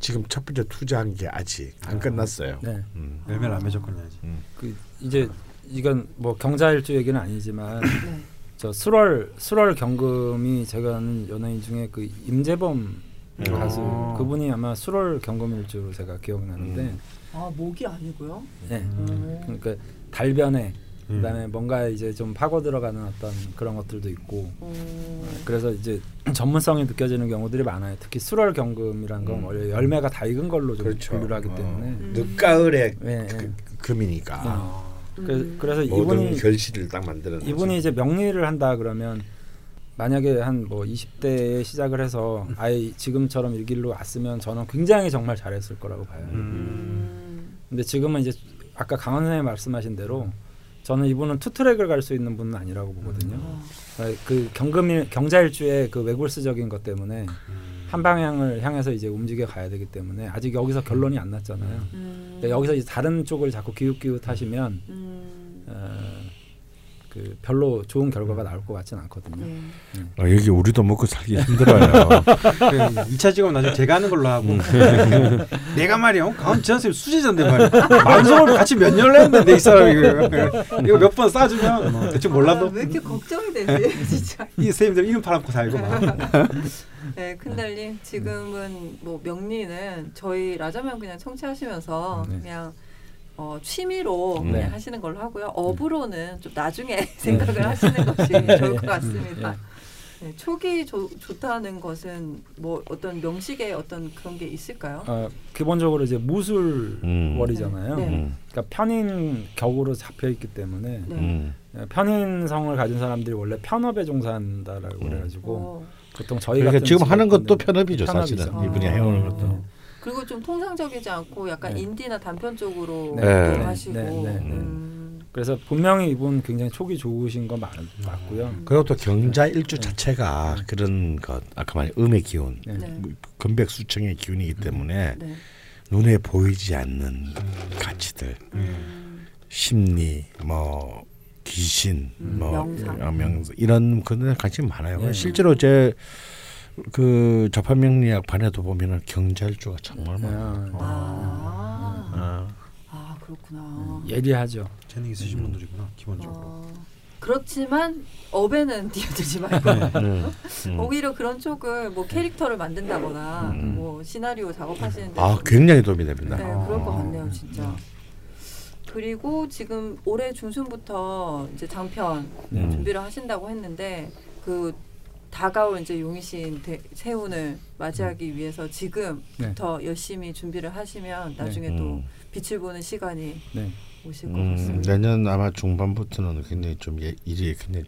지금 첫 번째 투자한 게 아직 안 끝났어요. 네. 음. 열매를 안 맺었군요 아직. 그 이제 이건 뭐 경자일주 얘기는 아니지만 네. 저 수월 수월 경금이 제가 아는 연예인 중에 그 임재범 음. 가수 어. 그분이 아마 수월 경금일주로 제가 기억나는데 음. 아 목이 아니고요. 네. 음. 그러니까 달변에 음. 그다음에 뭔가 이제 좀 파고 들어가는 어떤 그런 것들도 있고 음. 그래서 이제 [clears throat] 전문성이 느껴지는 경우들이 많아요. 특히 수월 경금이란 건 음. 원래 열매가 다 익은 걸로 좀 그렇죠. 분류를 하기 어. 때문에 음. 늦가을에 네, 그, 네. 금이니까 어. 음. 그래서, 그래서 모든 이분이 결실을 딱 만드는 이분이 이제 명리를 한다 그러면 만약에 한 뭐 20대에 시작을 해서 아예 지금처럼 이 길로 왔으면 저는 굉장히 정말 잘했을 거라고 봐요. 음. 음. 근데 지금은 이제 아까 강원 선생님 말씀하신 대로 저는 이분은 투트랙을 갈 수 있는 분은 아니라고 보거든요. 어. 그 경금일 경자일주의 그 외골스적인 것 때문에 음. 한 방향을 향해서 이제 움직여 가야 되기 때문에 아직 여기서 결론이 안 났잖아요. 음. 그러니까 여기서 이제 다른 쪽을 자꾸 기웃기웃하시면 음. 어, 그 별로 좋은 결과가 나올 것 같지는 않거든요. 네. 아, 여기 우리도 먹고 살기 힘들어요. 그 2차 직업 나중에 제가 하는 걸로 하고 내가 말이야 강원 지한 쌤 수제자인데 말이야 방송을 같이 몇 년을 했는데 이 사람이 이거, 이거 몇 번 싸주면 뭐 대충 몰라도 아, 왜 이렇게 걱정이 되지 [laughs] 진짜. 이 선생님들 이름 팔아먹고 살고 막 [laughs] 네, 큰달님 지금은 뭐 명리는 저희 라자면 그냥 청취하시면서 네. 그냥 어, 취미로 네. 그냥 하시는 걸로 하고요. 업으로는 좀 나중에 [laughs] 생각을 하시는 것이 [laughs] 좋을 것 같습니다. 네, 촉이 좋, 좋다는 것은 뭐 어떤 명식의 어떤 그런 게 있을까요? 어, 기본적으로 이제 무술월이잖아요. 네. 음, 그러니까 편인 격으로 잡혀 있기 때문에 네. 음. 편인성을 가진 사람들이 원래 편업에 종사한다라고 음. 그래가지고 어, 보통 저희 그러니까 같은 지금 하는 것도 편업이죠, 편업이죠. 사실은 아. 이분이 해오는 것도. 그리고 좀 통상적이지 않고 약간 네. 인디나 단편 쪽으로 네. 또 네. 하시고 네, 네, 네. 음. 그래서 분명히 이분 굉장히 촉이 좋으신 거 맞, 맞고요. 그리고 또 경자 일주 자체가 그런 것 아까 말한 음의 기운. 뭐 금백 수청의 기운이기 때문에 네. 눈에 보이지 않는 가치들, 음. 심리, 뭐 귀신, 음, 뭐 명상. 어, 명상 이런 거에 관심이 많아요. 네. 실제로 제 그 자판명리학 반에도 보면은 경자일주가 정말 네. 많아요. 아, 아, 아 그렇구나. 예리하죠. 재능 있으신 분들이구나 기본적으로 어, 그렇지만 업에는 [laughs] 뛰어들지 말고 음, 음. 오히려 그런 쪽을 뭐 캐릭터를 만든다거나 음. 뭐 시나리오 작업하시는데 아 좀- 굉장히 도움이 됩니다. 네 그럴 것 어. 같네요 진짜. 그리고 지금 올해 중순부터 이제 장편 음. 준비를 하신다고 했는데 그 다가올 이제 용의신 대, 세운을 맞이하기 위해서 지금부터 열심히 준비를 하시면 나중에 또 음. 빛을 보는 시간이 네. 오실 것 음, 같습니다. 내년 아마 중반부터는 굉장히 좀 예, 일이 굉장히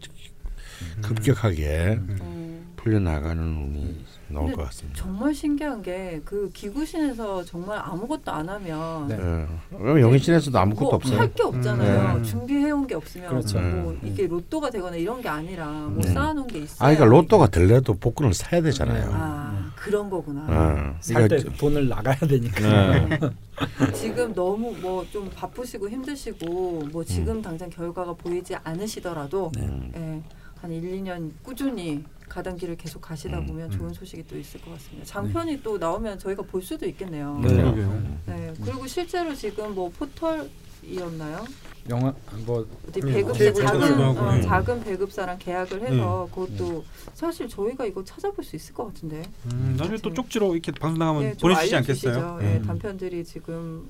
급격하게 음. 풀려 나가는 운이 나올 근데 것 같습니다. 정말 신기한 게 그 기구신에서 정말 아무것도 안 하면 네. 예. 영희신에서도 아무것도 뭐 없어요. 할 게 없잖아요. 음. 준비해온 게 없으면 그렇죠. 뭐 음. 이게 로또가 되거나 이런 게 아니라 뭐 네. 쌓아놓은 게 있어요. 아, 그러니까 로또가 될래도 복권을 사야 되잖아요. 아 그런 거구나. 어. 살때 그러니까 돈을 나가야 되니까. 네. [laughs] 지금 너무 뭐 좀 바쁘시고 힘드시고 뭐 지금 당장 결과가 보이지 않으시더라도 음. 예, 한 1, 2년 꾸준히 가던 길을 계속 가시다 음, 보면 음. 좋은 소식이 또 있을 것 같습니다. 장편이 또 나오면 저희가 볼 수도 있겠네요. 네. 그러게요 네, 그리고 실제로 지금 뭐 포털이었나요? 영화 뭐 어디 네, 배급사 작은 어, 네. 작은 배급사랑 계약을 해서 그것도 사실 저희가 이거 찾아볼 수 있을 것 같은데. 음, 나중에 또 쪽지로 이렇게 방송 나가면 보내주시지 알려주시죠. 않겠어요? 예, 음. 단편들이 지금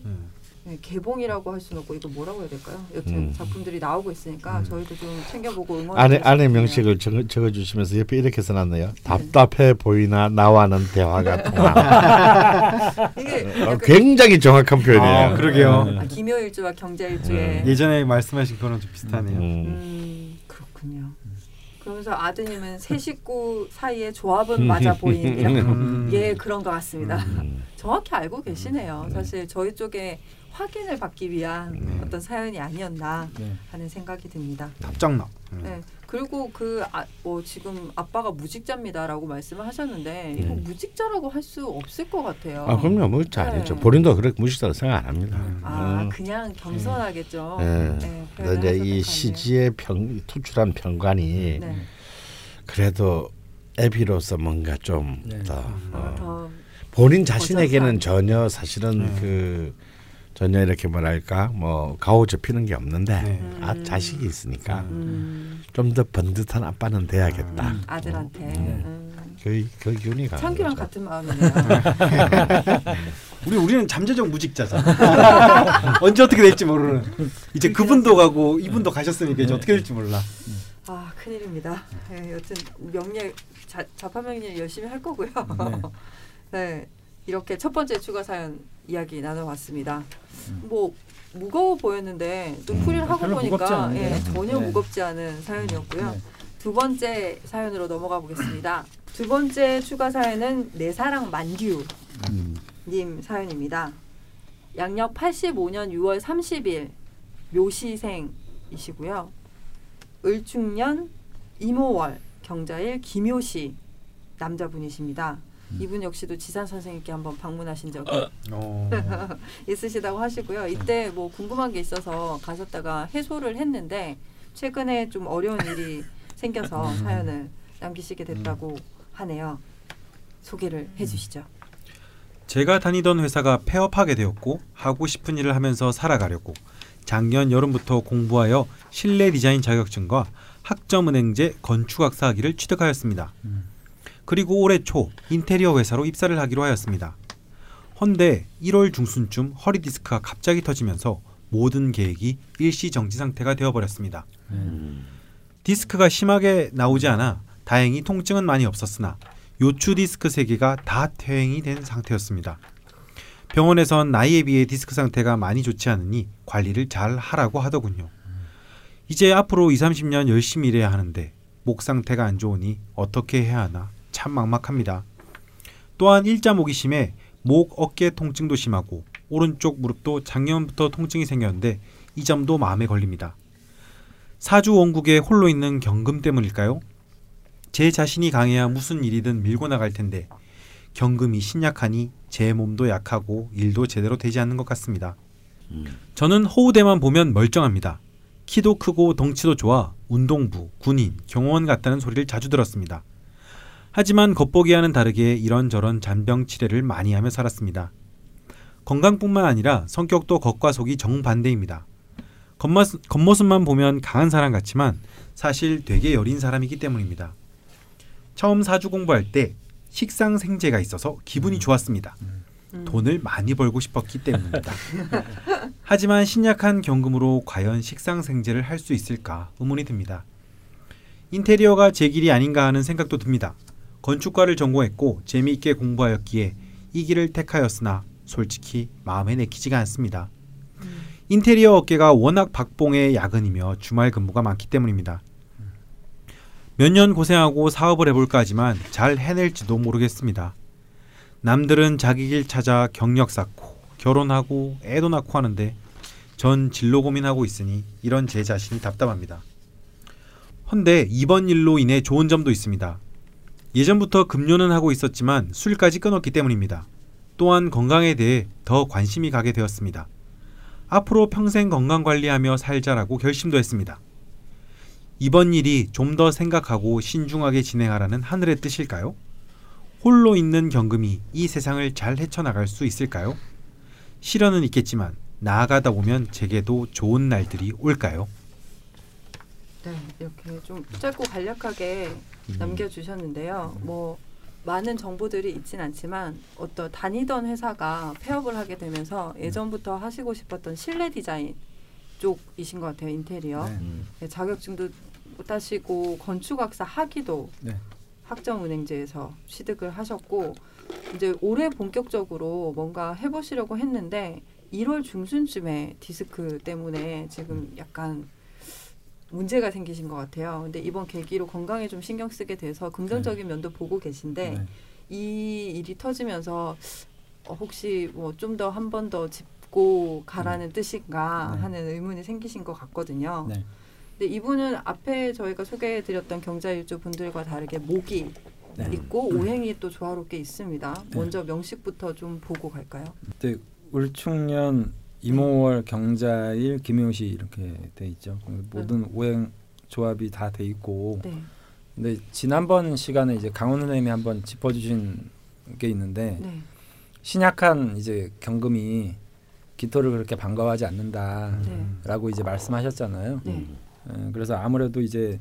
음. 예, 개봉이라고 할 수는 없고 이거 뭐라고 해야 될까요? 여튼 음. 작품들이 나오고 있으니까 음. 저희도 좀 챙겨보고 응원. 안에 안에 명식을 적어, 적어주시면서 옆에 이렇게 써놨네요. 답답해 보이나 나와는 대화가 [laughs] 통하. 이게 어, 약간 굉장히 정확한 표현이에요. 아, 그러게요. 아, 김효일주와 경자일주의 음. 예전에 말씀하신 거랑 좀 비슷하네요. 음. 음, 그렇군요. 그러면서 아드님은 세 식구 사이의 조합은 맞아 보인 이런 음. 예 그런 것 같습니다. 음. 정확히 알고 계시네요. 사실 저희 쪽에 확인을 받기 위한 네. 어떤 사연이 아니었나 네. 하는 생각이 듭니다. 답장납. 음. 네. 그리고 그 아, 뭐 지금 아빠가 무직자입니다라고 말씀을 하셨는데 이거 네. 무직자라고 할 수 없을 것 같아요. 아 그럼요, 무식자 네. 아니죠. 본인도 그렇게 무식자로 생각 안 합니다. 아 음. 그냥 겸손하겠죠. 네. 네, 표현을 이 시지의 평 투출한 평관이. 네. 그래도 애비로서 뭔가 좀 네. 더 음. 어, 더 본인 자신에게는. 전혀 사실은 네. 그 전혀 이렇게 뭐랄까 뭐 가오 접히는 게 없는데 네. 아 음. 자식이 있으니까 음, 좀더 번듯한 아빠는 돼야겠다. 음, 아들한테 음. 음. 그, 그 기운이 강한 창규랑. 같은 마음이네요. [laughs] 우리 우리는 잠재적 무직자잖아. [laughs] 언제 어떻게 될지 모르는. 이제 그분도 가고 이분도 가셨으니까 이제 어떻게 될지 몰라. 아 큰일입니다. 네, 여튼 명예 자, 자파 명예 열심히 할 거고요. 네. [laughs] 이렇게 첫 번째 추가 사연 이야기 나눠봤습니다. 뭐 무거워 보였는데 또 음, 풀이를 하고 보니까. 예, 전혀 네. 무겁지 않은 사연이었고요. 네. 두 번째 사연으로 넘어가 보겠습니다. 두 번째 추가 사연은 내 사랑 만규 음. 님 사연입니다. 양력 85년 6월 30일 묘시생이시고요. 을충년 이모월 경자일 김효시 남자분이십니다. 이분 역시도 지산 선생님께 한번 방문하신 적이 어. [laughs] 있으시다고 하시고요. 이때 뭐 궁금한 게 있어서 가셨다가 해소를 했는데 최근에 좀 어려운 일이 [laughs] 생겨서 사연을 남기시게 됐다고 하네요. 소개를 해주시죠. 제가 다니던 회사가 폐업하게 되었고 하고 싶은 일을 하면서 살아가려고 작년 여름부터 공부하여 실내 디자인 자격증과 학점은행제 건축학사 학위를 취득하였습니다. 그리고 올해 초 인테리어 회사로 입사를 하기로 하였습니다. 헌데 1월 중순쯤 허리 디스크가 갑자기 터지면서 모든 계획이 일시 정지 상태가 되어버렸습니다. 디스크가 심하게 나오지 않아 다행히 통증은 많이 없었으나 요추 디스크 세 개가 다 퇴행이 된 상태였습니다. 병원에선 나이에 비해 디스크 상태가 많이 좋지 않으니 관리를 잘 하라고 하더군요. 이제 앞으로 2, 30년 열심히 일해야 하는데 목 상태가 안 좋으니 어떻게 해야 하나 참 막막합니다. 또한 일자 목이 심해 목, 어깨 통증도 심하고 오른쪽 무릎도 작년부터 통증이 생겼는데 이 점도 마음에 걸립니다. 사주 원국에 홀로 있는 경금 때문일까요? 제 자신이 강해야 무슨 일이든 밀고 나갈 텐데 경금이 신약하니 제 몸도 약하고 일도 제대로 되지 않는 것 같습니다. 저는 호우대만 보면 멀쩡합니다. 키도 크고 덩치도 좋아 운동부, 군인, 경호원 같다는 소리를 자주 들었습니다. 하지만 겉보기와는 다르게 이런저런 잔병 치레를 많이 하며 살았습니다. 건강뿐만 아니라 성격도 겉과 속이 정반대입니다. 겉모습, 겉모습만 보면 강한 사람 같지만 사실 되게 여린 사람이기 때문입니다. 처음 사주 공부할 때 식상 생재가 있어서 기분이 좋았습니다. 음. 돈을 많이 벌고 싶었기 때문입니다. 하지만 신약한 경금으로 과연 식상 생재를 할 수 있을까 의문이 듭니다. 인테리어가 제 길이 아닌가 하는 생각도 듭니다. 건축과를 전공했고 재미있게 공부하였기에 이 길을 택하였으나 솔직히 마음에 내키지가 않습니다. 인테리어 업계가 워낙 박봉의 야근이며 주말 근무가 많기 때문입니다. 몇 년 고생하고 사업을 해볼까 하지만 잘 해낼지도 모르겠습니다. 남들은 자기 길 찾아 경력 쌓고 결혼하고 애도 낳고 하는데 전 진로 고민하고 있으니 이런 제 자신이 답답합니다. 헌데 이번 일로 인해 좋은 점도 있습니다. 예전부터 금요는 하고 있었지만 술까지 끊었기 때문입니다. 또한 건강에 대해 더 관심이 가게 되었습니다. 앞으로 평생 건강 관리하며 살자라고 결심도 했습니다. 이번 일이 좀 더 생각하고 신중하게 진행하라는 하늘의 뜻일까요? 홀로 있는 경금이 이 세상을 잘 헤쳐나갈 수 있을까요? 시련은 있겠지만 나아가다 보면 제게도 좋은 날들이 올까요? 네, 이렇게 좀 짧고 간략하게 남겨주셨는데요. 뭐 많은 정보들이 있진 않지만 어떤 다니던 회사가 폐업을 하게 되면서 예전부터 하시고 싶었던 실내 디자인 쪽이신 것 같아요. 인테리어 네. 네, 자격증도 따시고 건축학사 학위도 네. 학점은행제에서 취득을 하셨고 이제 올해 본격적으로 뭔가 해보시려고 했는데 1월 중순쯤에 디스크 때문에 지금 약간 문제가 생기신 것 같아요. 근데 이번 계기로 건강에 좀 신경 쓰게 돼서 긍정적인 면도 보고 계신데 네. 이 일이 터지면서 어, 혹시 뭐 좀 더 한 번 더 짚고 가라는 뜻인가 네. 하는 의문이 생기신 것 같거든요. 네. 근데 이분은 앞에 저희가 소개해드렸던 경자일주 분들과 다르게 목이 네. 있고 오행이 또 조화롭게 있습니다. 네. 먼저 명식부터 좀 보고 갈까요? 그때 울충년 이모월 경자일 김효시 이렇게 돼 있죠. 모든 오행 조합이 다 돼 있고. 네, 근데 지난번 시간에 이제 강원 선생님이 한번 짚어주신 게 있는데 네, 신약한 이제 경금이 기토를 그렇게 반가워하지 않는다라고 네, 이제 말씀하셨잖아요. 네, 예, 그래서 아무래도 이제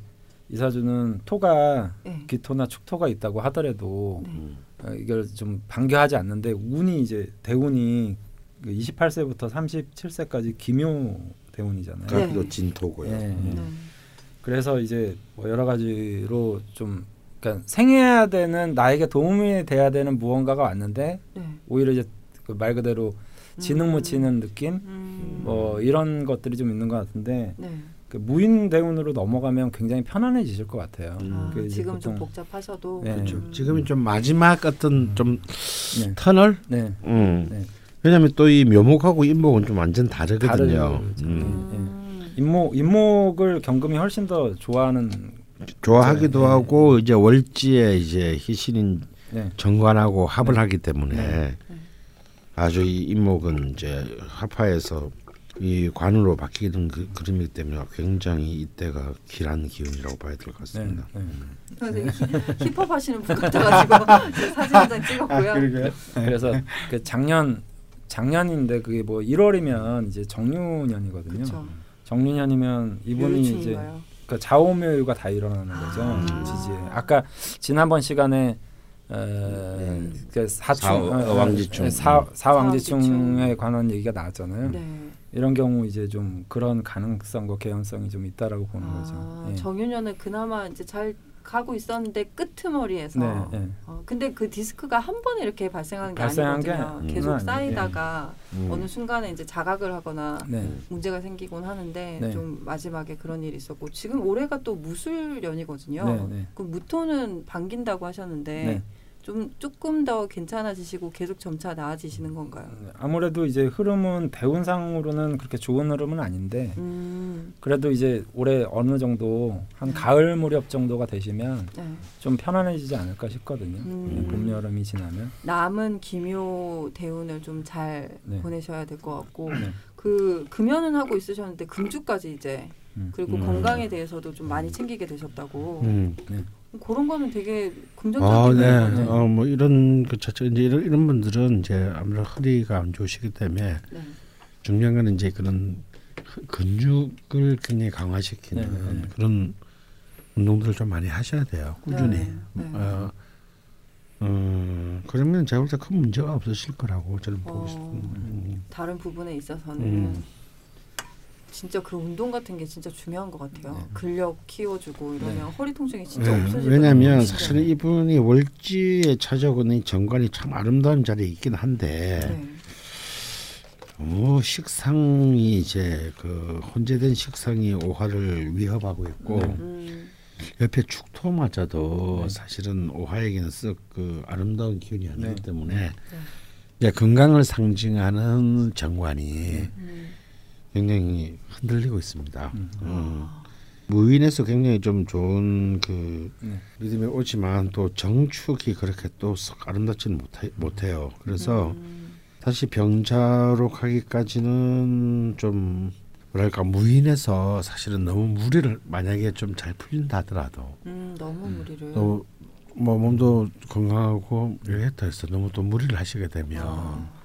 이사주는 토가 네, 기토나 축토가 있다고 하더라도 네. 어, 이걸 좀 반겨하지 않는데 운이 이제 대운이 그 28세부터 37세까지 기묘 대운이잖아요. 네. 그것도 진토고요. 예. 음. 네. 그래서 이제 뭐 여러 가지로 좀 그러니까 생해야 되는 나에게 도움이 돼야 되는 무언가가 왔는데 네. 오히려 이제 그 말 그대로 지능 음. 못 치는 느낌 음. 뭐 이런 것들이 좀 있는 것 같은데 네, 그 무인 대운으로 넘어가면 굉장히 편안해지실 것 같아요. 아, 그 이제 지금 좀 복잡하셔도 네. 그렇죠. 음. 지금이 좀 마지막 어떤 좀 네. 터널. 네. 음. 네. 왜냐하면 또 이 묘목하고 인목은 좀 완전 다르거든요. 음. 음. 임목 임목을 경금이 훨씬 더 좋아하는 좋아하기도 네. 하고 이제 월지에 이제 희신인 네. 정관하고 합을 하기 때문에 네. 아주 이 인목은 이제 합화해서 이 관으로 바뀌는 그, 그림이기 때문에 굉장히 이때가 길한 기운이라고 봐야 될것 네. 같습니다. 네. 되게 힙합 하시는 분 같아가지고 제가 사진 한 장 찍었고요. 그래서 그 작년 작년인데 그게 뭐 1월이면 이제 정유년이거든요. 정유년이면 이분이 이제? 그 좌우묘유가 다 일어나는 거죠. 아. 지지에. 아까 지난번 시간에 어, 음. 그 사충 사- 어, 어왕지충. 사, 사왕지충. 사왕지충에 관한 얘기가 나왔잖아요. 네. 이런 경우 이제 좀 그런 가능성과 개연성이 좀 있다라고 보는 아, 거죠. 예. 정유년은 그나마 이제 잘 가고 있었는데 끄트머리에서. 네, 네. 어, 근데 그 디스크가 한 번에 이렇게 발생하는 게 발생한 게 아니거든요. 음. 계속 아니에요. 쌓이다가 음. 어느 순간에 이제 자각을 하거나 네. 문제가 생기곤 하는데 네. 좀 마지막에 그런 일이 있었고 지금 올해가 또 무술년이거든요. 네, 네. 그 무토는 반긴다고 하셨는데 네. 좀 조금 더 괜찮아지시고 계속 점차 나아지시는 건가요? 아무래도 이제 흐름은 대운상으로는 그렇게 좋은 흐름은 아닌데 음, 그래도 이제 올해 어느 정도 한 가을 무렵 정도가 되시면 네. 좀 편안해지지 않을까 싶거든요. 음. 봄 여름이 지나면. 남은 기묘 대운을 좀잘 네. 보내셔야 될 것 같고 네. 그 금연은 하고 있으셨는데 금주까지 이제 음. 그리고 음. 건강에 대해서도 좀 많이 챙기게 되셨다고 음. 그런 거는 되게 아, 긍정적인 네. 거네요. 어, 뭐 이런 그 자체 이제 이런, 이런 분들은 이제 아무래도 허리가 안 좋으시기 때문에 네. 중요한 건 이제 그런 그 근육을 굉장히 강화시키는 네, 네, 네. 그런 운동들을 좀 많이 하셔야 돼요. 꾸준히. 네, 네. 어, 어, 그러면 제가 볼 때 큰 문제가 없으실 거라고 저는 보고 어. 있습니다. 음. 다른 부분에 있어서는 음. 진짜 그 운동 같은 게 진짜 중요한 것 같아요. 네. 근력 키워주고 이러면 네. 허리 통증이 진짜 네, 없어지거든요. 왜냐하면. 사실은 이분이 월지에 찾아오는 이 정관이 참 아름다운 자리에 있긴 한데 네. 너무 식상이 이제 그 혼재된 식상이 오화를 위협하고 있고 네. 음, 옆에 축토마저도 네. 사실은 오화에게는 썩 그 아름다운 기운이 아니기 네. 때문에 이제 건강을 상징하는 정관이 음. 굉장히 흔들리고 있습니다. 음. 음. 무인에서 굉장히 좀 좋은 그 네. 리듬이 오지만 또 정축이 그렇게 또썩 아름답지는 못해, 못해요. 그래서 음. 다시 병자로 가기까지는 좀 뭐랄까 무인에서 사실은 너무 무리를 만약에 좀 잘 풀린다 하더라도 음, 너무 무리를. 또뭐 몸도 건강하고 이렇게 해서 너무 또 무리를 하시게 되면 아.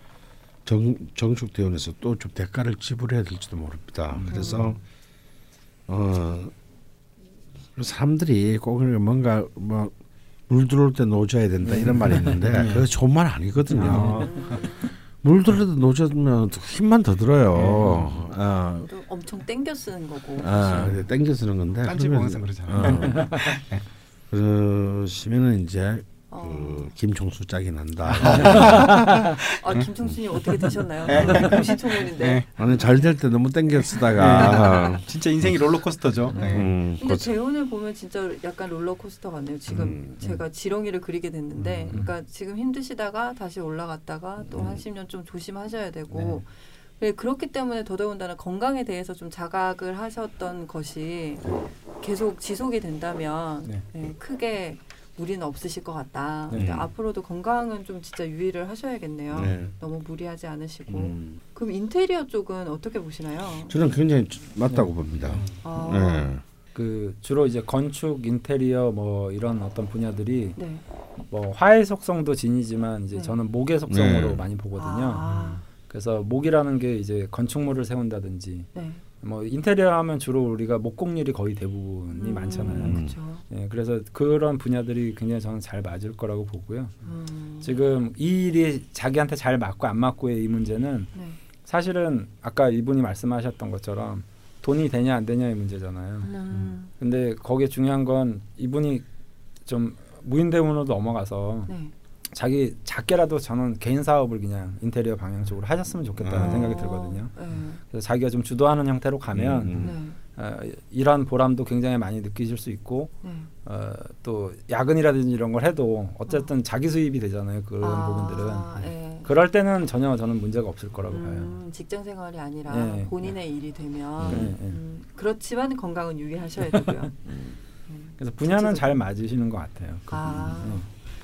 정 정축 대원에서 또 좀 대가를 지불해야 될지도 모릅니다. 그래서 어 사람들이 꼭 뭔가 뭐 물 들어올 때 노져야 된다 이런 말이 있는데 그거 좋은 말 아니거든요. 음, 물 들어올 때 노져면 힘만 더 들어요. 아, 또 엄청 땡겨 쓰는 거고. 아. 땡겨 쓰는 건데 딴지 보면서 그러잖아요. 어. 그러시면은 이제 어. 그 김총수 짝이 난다. [laughs] 아 김청순님 어떻게 되셨나요? 금시초문인데. 아니 잘될 때 너무 땡겨 쓰다가 진짜 인생이 롤러코스터죠. 네. 음, 근데 그- 재혼을 보면 진짜 약간 롤러코스터 같네요. 지금 음, 제가 지렁이를 그리게 됐는데, 음. 그러니까 지금 힘드시다가 다시 올라갔다가 또한 음. 10년 좀 조심하셔야 되고, 네, 그렇기 때문에 더더군다나 건강에 대해서 좀 자각을 하셨던 것이 계속 지속이 된다면 네. 네, 크게 무리는 없으실 것 같다. 네. 근데 앞으로도 건강은 좀 진짜 유의를 하셔야겠네요. 네. 너무 무리하지 않으시고. 음, 그럼 인테리어 쪽은 어떻게 보시나요? 저는 굉장히 맞다고 봅니다. 아, 네. 그 주로 이제 건축, 인테리어 뭐 이런 어떤 분야들이 네. 뭐 화의 속성도 진이지만 이제 네. 저는 목의 속성으로 네. 많이 보거든요. 아, 그래서 목이라는 게 이제 건축물을 세운다든지 네. 뭐 인테리어 하면 주로 우리가 목공일이 거의 대부분이 음, 많잖아요. 그렇죠. 예, 그래서 그런 분야들이 굉장히 저는 잘 맞을 거라고 보고요. 음, 지금 이 일이 자기한테 잘 맞고 안 맞고의 이 문제는 네. 사실은 아까 이분이 말씀하셨던 것처럼 돈이 되냐 안 되냐의 문제잖아요. 음, 근데 거기에 중요한 건 이분이 좀 무인대문으로 넘어가서 네. 자기 작게라도 저는 개인 사업을 그냥 인테리어 방향 쪽으로 하셨으면 좋겠다는 아. 생각이 들거든요. 네. 그래서 자기가 좀 주도하는 형태로 가면 음. 네. 어, 이런 보람도 굉장히 많이 느끼실 수 있고 네. 어, 또 야근이라든지 이런 걸 해도 어쨌든 자기 수입이 되잖아요 그런 아, 부분들은 예. 그럴 때는 전혀 저는 문제가 없을 거라고 봐요. 음, 직장 생활이 아니라 네. 본인의 일이 되면 네, 네. 음, 그렇지만 건강은 유의하셔야 되고요. [laughs] 음, 그래서 분야는. 잘 맞으시는 것 같아요. 그 아.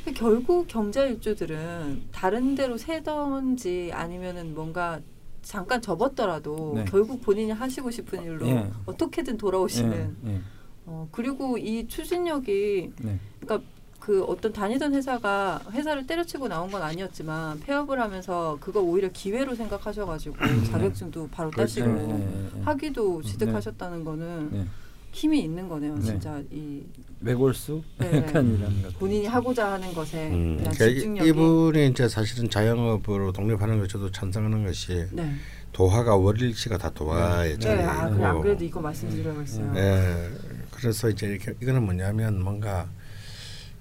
네. 결국 경자 일주들은 다른 데로 새던지 아니면은 뭔가 잠깐 접었더라도 네. 결국 본인이 하시고 싶은 일로 예. 어떻게든 돌아오시는. 예, 예, 어, 그리고 이 추진력이 네. 그러니까 그 어떤 다니던 회사가 회사를 때려치고 나온 건 아니었지만 폐업을 하면서 그거 오히려 기회로 생각하셔가지고 자격증도 바로 따시고 네, 네, 네, 네. 학위도 취득하셨다는 거는 네. 힘이 있는 거네요. 네. 진짜 이 외골수 네. 약간 이런 것. 본인이 하고자 하는 것에 음, 대한 그러니까 이- 집중력이 이분이 이제 사실은 자영업으로 독립하는 것 저도 찬성하는 것이 네. 도화가 월일치가 다 도화의 네, 아, 그래, 안 자리이고 그래도 이거 말씀드리려고 했어요. 예, 그래서 이제 이렇게 이거는 뭐냐면 뭔가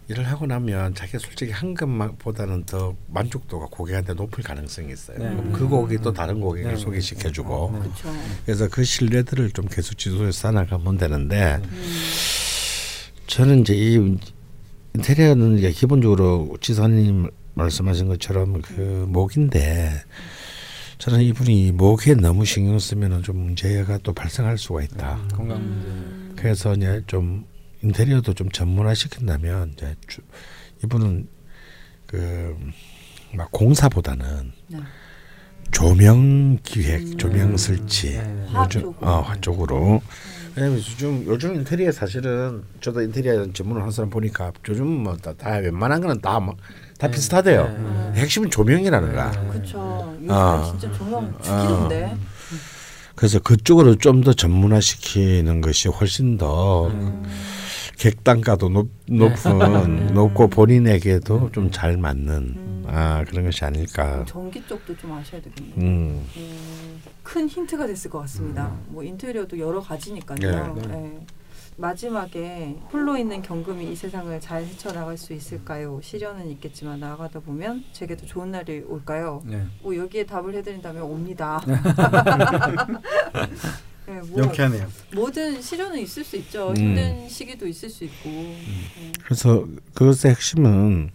일을 하고 나면 자기 솔직히 한 것보다는 더 만족도가 고객한테 높을 가능성이 있어요. 네. 그 고객이 또 다른 고객을 네. 소개시켜주고 네. 그렇죠. 그래서 그 신뢰들을 좀 계속 지속해서 쌓아가면 되는데 음, 저는 이제 이 인테리어는 이제 기본적으로 지사님 말씀하신 것처럼 그 목인데 저는 이분이 목에 너무 신경 쓰면은 좀 문제가 또 발생할 수가 있다. 건강 문제. 음, 그래서 이제 좀 인테리어도 좀 전문화 시킨다면 이제 주, 이분은 그 막 공사보다는 네. 조명 기획, 음. 조명 설치 네. 화학 요즘. 어, 화 쪽으로. 왜냐면 요즘 요즘 인테리어 사실은 저도 인테리어 전문을 한 사람 보니까 요즘 뭐다 다 웬만한 거는 다 뭐 다 네. 비슷하대요. 네. 핵심은 조명이라는 거야. 네. 그렇죠. 아. 진짜 조명 죽이던데. 그래서 그쪽으로 좀 더 전문화 시키는 것이 훨씬 더 음. 객단가도 높, 높은 네. [laughs] 높고 본인에게도 좀 잘 맞는 음. 아 그런 것이 아닐까. 전기 쪽도 좀 아셔야 되겠네요. 음. 음, 큰 힌트가 됐을 것 같습니다. 뭐 인테리어도 여러 가지니까요. 네. 네. 마지막에 홀로 있는 경금이 이 세상을 잘 헤쳐나갈 수 있을까요? 시련은 있겠지만 나아가다 보면 제게도 좋은 날이 올까요? 네. 뭐 여기에 답을 해드린다면 옵니다. [laughs] 네, 뭐 명쾌하네요. 뭐든 시련은 있을 수 있죠. 음. 힘든 시기도 있을 수 있고. 네. 그래서 그것의 핵심은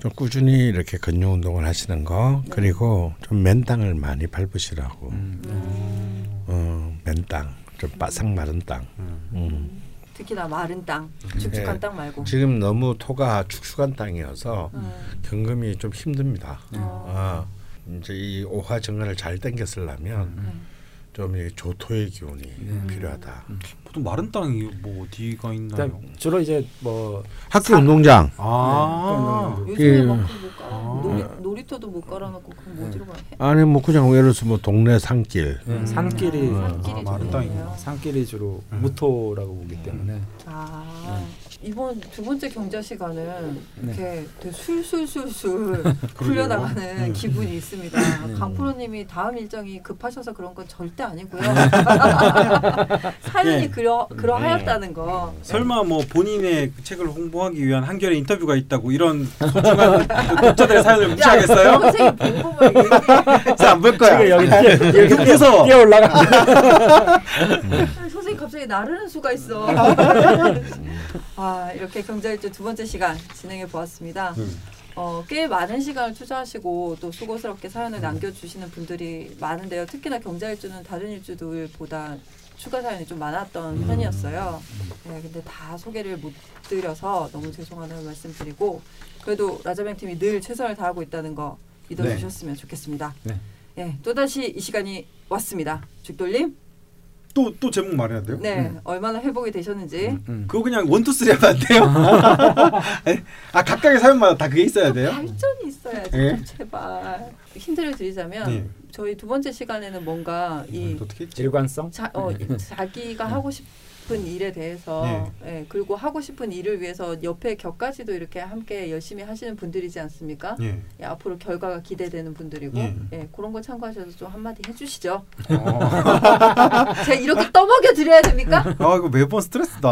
좀 꾸준히 이렇게 근력 운동을 하시는 거 네. 그리고 좀 맨땅을 많이 밟으시라고. 음. 음, 어, 맨땅, 좀 바삭 마른 땅. 음. 특히나 마른 땅, 축축한 네. 땅 말고. 지금 너무 토가 축축한 땅이어서 음. 경금이 좀 힘듭니다. 어. 아, 이제 이 오화 정관을 잘 당겼으려면 음. 좀이 조토의 기운이 네. 필요하다. 보통 마른 땅이 뭐 어디가 있나요? 주로 이제 뭐 학교 운동장 아, 네. 요즘에 그- 막못 깔아. 아. 놀이, 놀이터도 못 깔아놓고 그럼 뭐 어디로 가? 해? 안에 뭐 그냥 예를 들어서 뭐 동네 산길 네, 산길이 아, 산길이 아, 마른. 땅이구나. 산길이 주로 음. 무토라고 보기 때문에 아 이번 두 번째 경자 시간은 네. 이렇게 되게 술술술술 [laughs] 풀려나가는 음. 기분이 있습니다. 네. 강프로님이 다음 일정이 급하셔서 그런 건 절대 아니고요. 네. [laughs] 사연이 예. 그러 그러하였다는 거. 설마 뭐 본인의 그 책을 홍보하기 위한 한결의 인터뷰가 있다고 이런 소중한 [laughs] 독자들의 사연을 무시하겠어요? 선생님 방법을 얘기해. 안볼 거야. 지금 여기. 뛰어 올라가. 나르는 수가 있어. 아 이렇게 경자일주 두 번째 시간 진행해 보았습니다. 음. 어, 꽤 많은 시간을 투자하시고 또 수고스럽게 사연을 남겨주시는 분들이 많은데요. 특히나 경자일주는 다른 일주들보다 추가 사연이 좀 많았던 편이었어요. 네, 근데 다 소개를 못 드려서 너무 죄송하다는 말씀드리고 그래도 라자뱅 팀이 늘 최선을 다하고 있다는 거 믿어주셨으면 좋겠습니다. 네. 네, 또다시 이 시간이 왔습니다. 죽돌님, 또 또 제목 말해야 돼요? 네, 얼마나 회복이 되셨는지 음. 그거 그냥 one two three 하면 안 돼요? [laughs] 아 각각의 사연마다 다 그게 있어야 돼요? 발전이 있어야지 예? 제발 힌트를 드리자면 네. 저희 두 번째 시간에는 뭔가 이또 어떻게 했지? 일관성. 자, 어, 이 자기가 하고 싶 은 일에 대해서 예, 그리고 하고 싶은 일을 위해서 옆에 격까지도 이렇게 함께 열심히 하시는 분들이지 않습니까? 예. 예, 앞으로 결과가 기대되는 분들이고 예. 예, 그런 거 참고하셔서 좀 한마디 해주시죠. 어. [laughs] 제가 이렇게 떠먹여 드려야 됩니까? 아 이거 매번 스트레스다.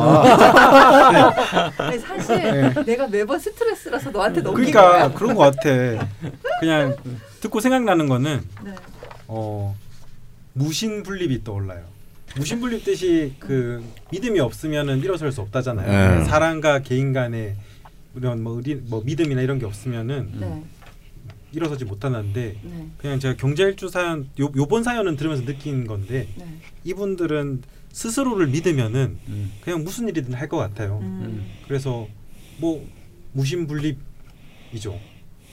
아니, 사실 내가 매번 스트레스라서 너한테 넘긴 그러니까 거야. 그런 거 같아. 그냥 듣고 생각나는 거는 네. 어 무신 분립이 떠올라요. 무신분립 뜻이 그 믿음이 없으면은 일어설 수 없다잖아요. 네. 사람과 개인 간의 이런 뭐, 의리, 뭐 믿음이나 이런 게 없으면은 네. 일어서지 못하는데 네. 그냥 제가 경제일주 사연 요 요번 사연은 들으면서 느낀 건데 네. 이분들은 스스로를 믿으면은 음. 그냥 무슨 일이든 할 것 같아요. 음. 그래서 뭐 무신분립이죠.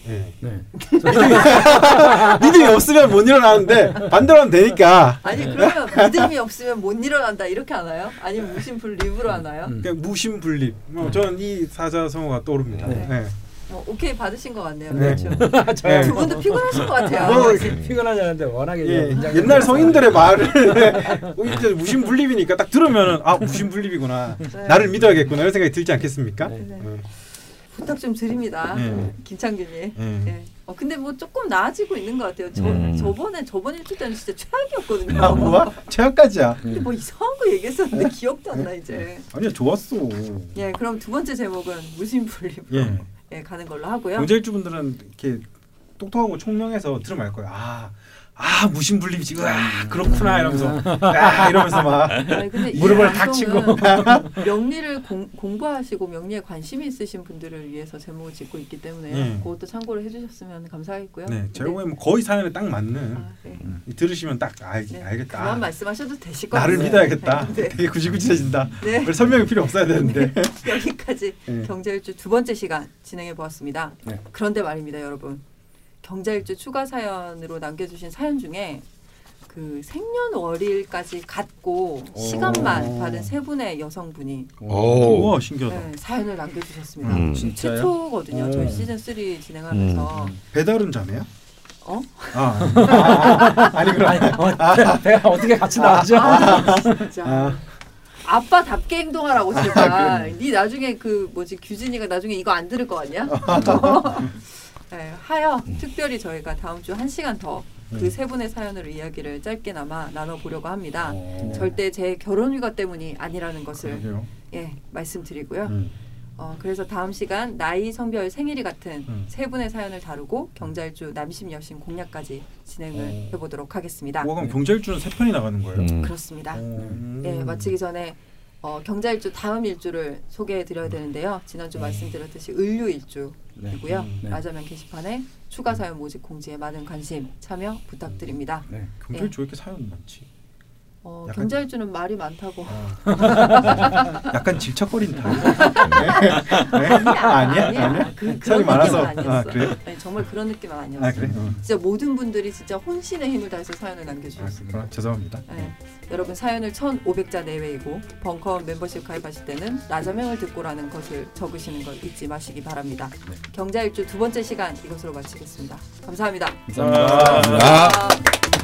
예. 네. [laughs] 믿음이 없으면 못 일어나는데 반대로 하면 되니까 아니 그러면 믿음이 없으면 못 일어난다 이렇게 하나요? 아니면 무신불립으로 하나요? 음. 그냥 무신분립. 뭐 저는 이 사자성어가 떠오릅니다. 네. 예. 뭐 오케이 받으신 것 같네요. 네. 그렇죠. [laughs] 네. 두 분도 피곤하신 것 같아요. 뭐 피곤하지 않은데 워낙에 예, 옛날. 성인들의 말을 [laughs] 이제 무신분립이니까 딱 들으면은 아 무신분립이구나 네. 나를 믿어야겠구나 이런 생각이 들지 않겠습니까? 네. 네. 어, 부탁 좀 드립니다. 네. 김창균이. 예. 예. 어 근데 뭐 조금 나아지고 있는 것 같아요. 저 음. 저번에 저번 일주 때는 진짜 최악이었거든요. 아 뭐야? 최악까지야. [laughs] 근데 뭐 이상한 거 얘기했었는데 기억도 안 나 이제. 아니야 좋았어. 예, 그럼 두 번째 제목은 무신불립으로 예. 예, 가는 걸로 하고요. 경제일주 분들은 이렇게 똑똑하고 총명해서 들으면 알 거예요. 아, 아 무신분립이지. 아 그렇구나 이러면서 아 이러면서 막 무릎을 탁 방송은 명리를 공, 공부하시고 명리에 관심이 있으신 분들을 위해서 제목을 짓고 있기 때문에 예. 그것도 참고를 해주셨으면 감사하겠고요. 네, 제가 보기엔 뭐 거의 사연에 딱 맞는 아, 네. 들으시면 딱 알, 네. 알겠다. 그만 아, 말씀하셔도 되실 것 나를 같아요. 믿어야겠다. 네. 되게 구질구질해진다. 네. 별 설명이 필요 없어야 되는데. 여기까지 네. 경제일주 두 번째 시간 진행해 보았습니다. 네. 그런데 말입니다, 여러분. 경제일주 추가 사연으로 남겨주신 사연 중에 그 생년월일까지 갖고 시간만 다른 세 분의 여성분이 오. 우와 신기하다. 네, 사연을 남겨주셨습니다. 음. 진짜요? 최초거든요. 오. 저희 시즌 3 진행하면서 배달은 자매야? 어? 아, 아니 그럼 아니, 어, 배가 어떻게 같이 나오죠? 아, 진짜. 아, 아빠답게 행동하라고 제발. 네 나중에 그 뭐지 규진이가 나중에 이거 안 들을 거 아니야? [laughs] 네, 하여 특별히 저희가 다음 주 한 시간 더 그세 분의 사연으로 이야기를 짧게나마 나눠보려고 합니다. 어, 절대 제 결혼 휴가 때문이 아니라는 것을 그러게요. 예 말씀드리고요. 음. 어, 그래서 다음 시간 나이, 성별, 생일이 같은 음. 세 분의 사연을 다루고 경자일주 남심, 여심, 공략까지 진행을 어. 해보도록 하겠습니다. 뭐 그럼 경제일주는 세 편이 나가는 거예요? 음. 그렇습니다. 음. 예, 마치기 전에 어, 경자일주 다음 일주를 소개해드려야 되는데요. 지난주 말씀드렸듯이 을류일주이고요. 음, 네. 라자면 게시판에 추가 사연 모집 공지에 많은 관심 참여 부탁드립니다. 네. 경제일주 왜 이렇게 사연 많지? 어, 약간- 경자일주는 말이 많다고. [laughs] 약간 질척거리는 타입. 아니야, 아니야? 아니야? 그, 그런 많아서. 아, 그래요? 네, 정말 그런 느낌은 아니었어. 아 그래? 어. 진짜 모든 분들이 진짜 혼신의 힘을 다해서 사연을 아, 남겨주셨습니다. 그렇구나. 죄송합니다. 네. 여러분 사연을 1,500자 내외이고 벙커 멤버십 가입하실 때는 라자명을 듣고라는 것을 적으시는 걸 잊지 마시기 바랍니다. 경자일주 두 번째 시간 이것으로 마치겠습니다. 감사합니다. 감사합니다. 아. 감사합니다.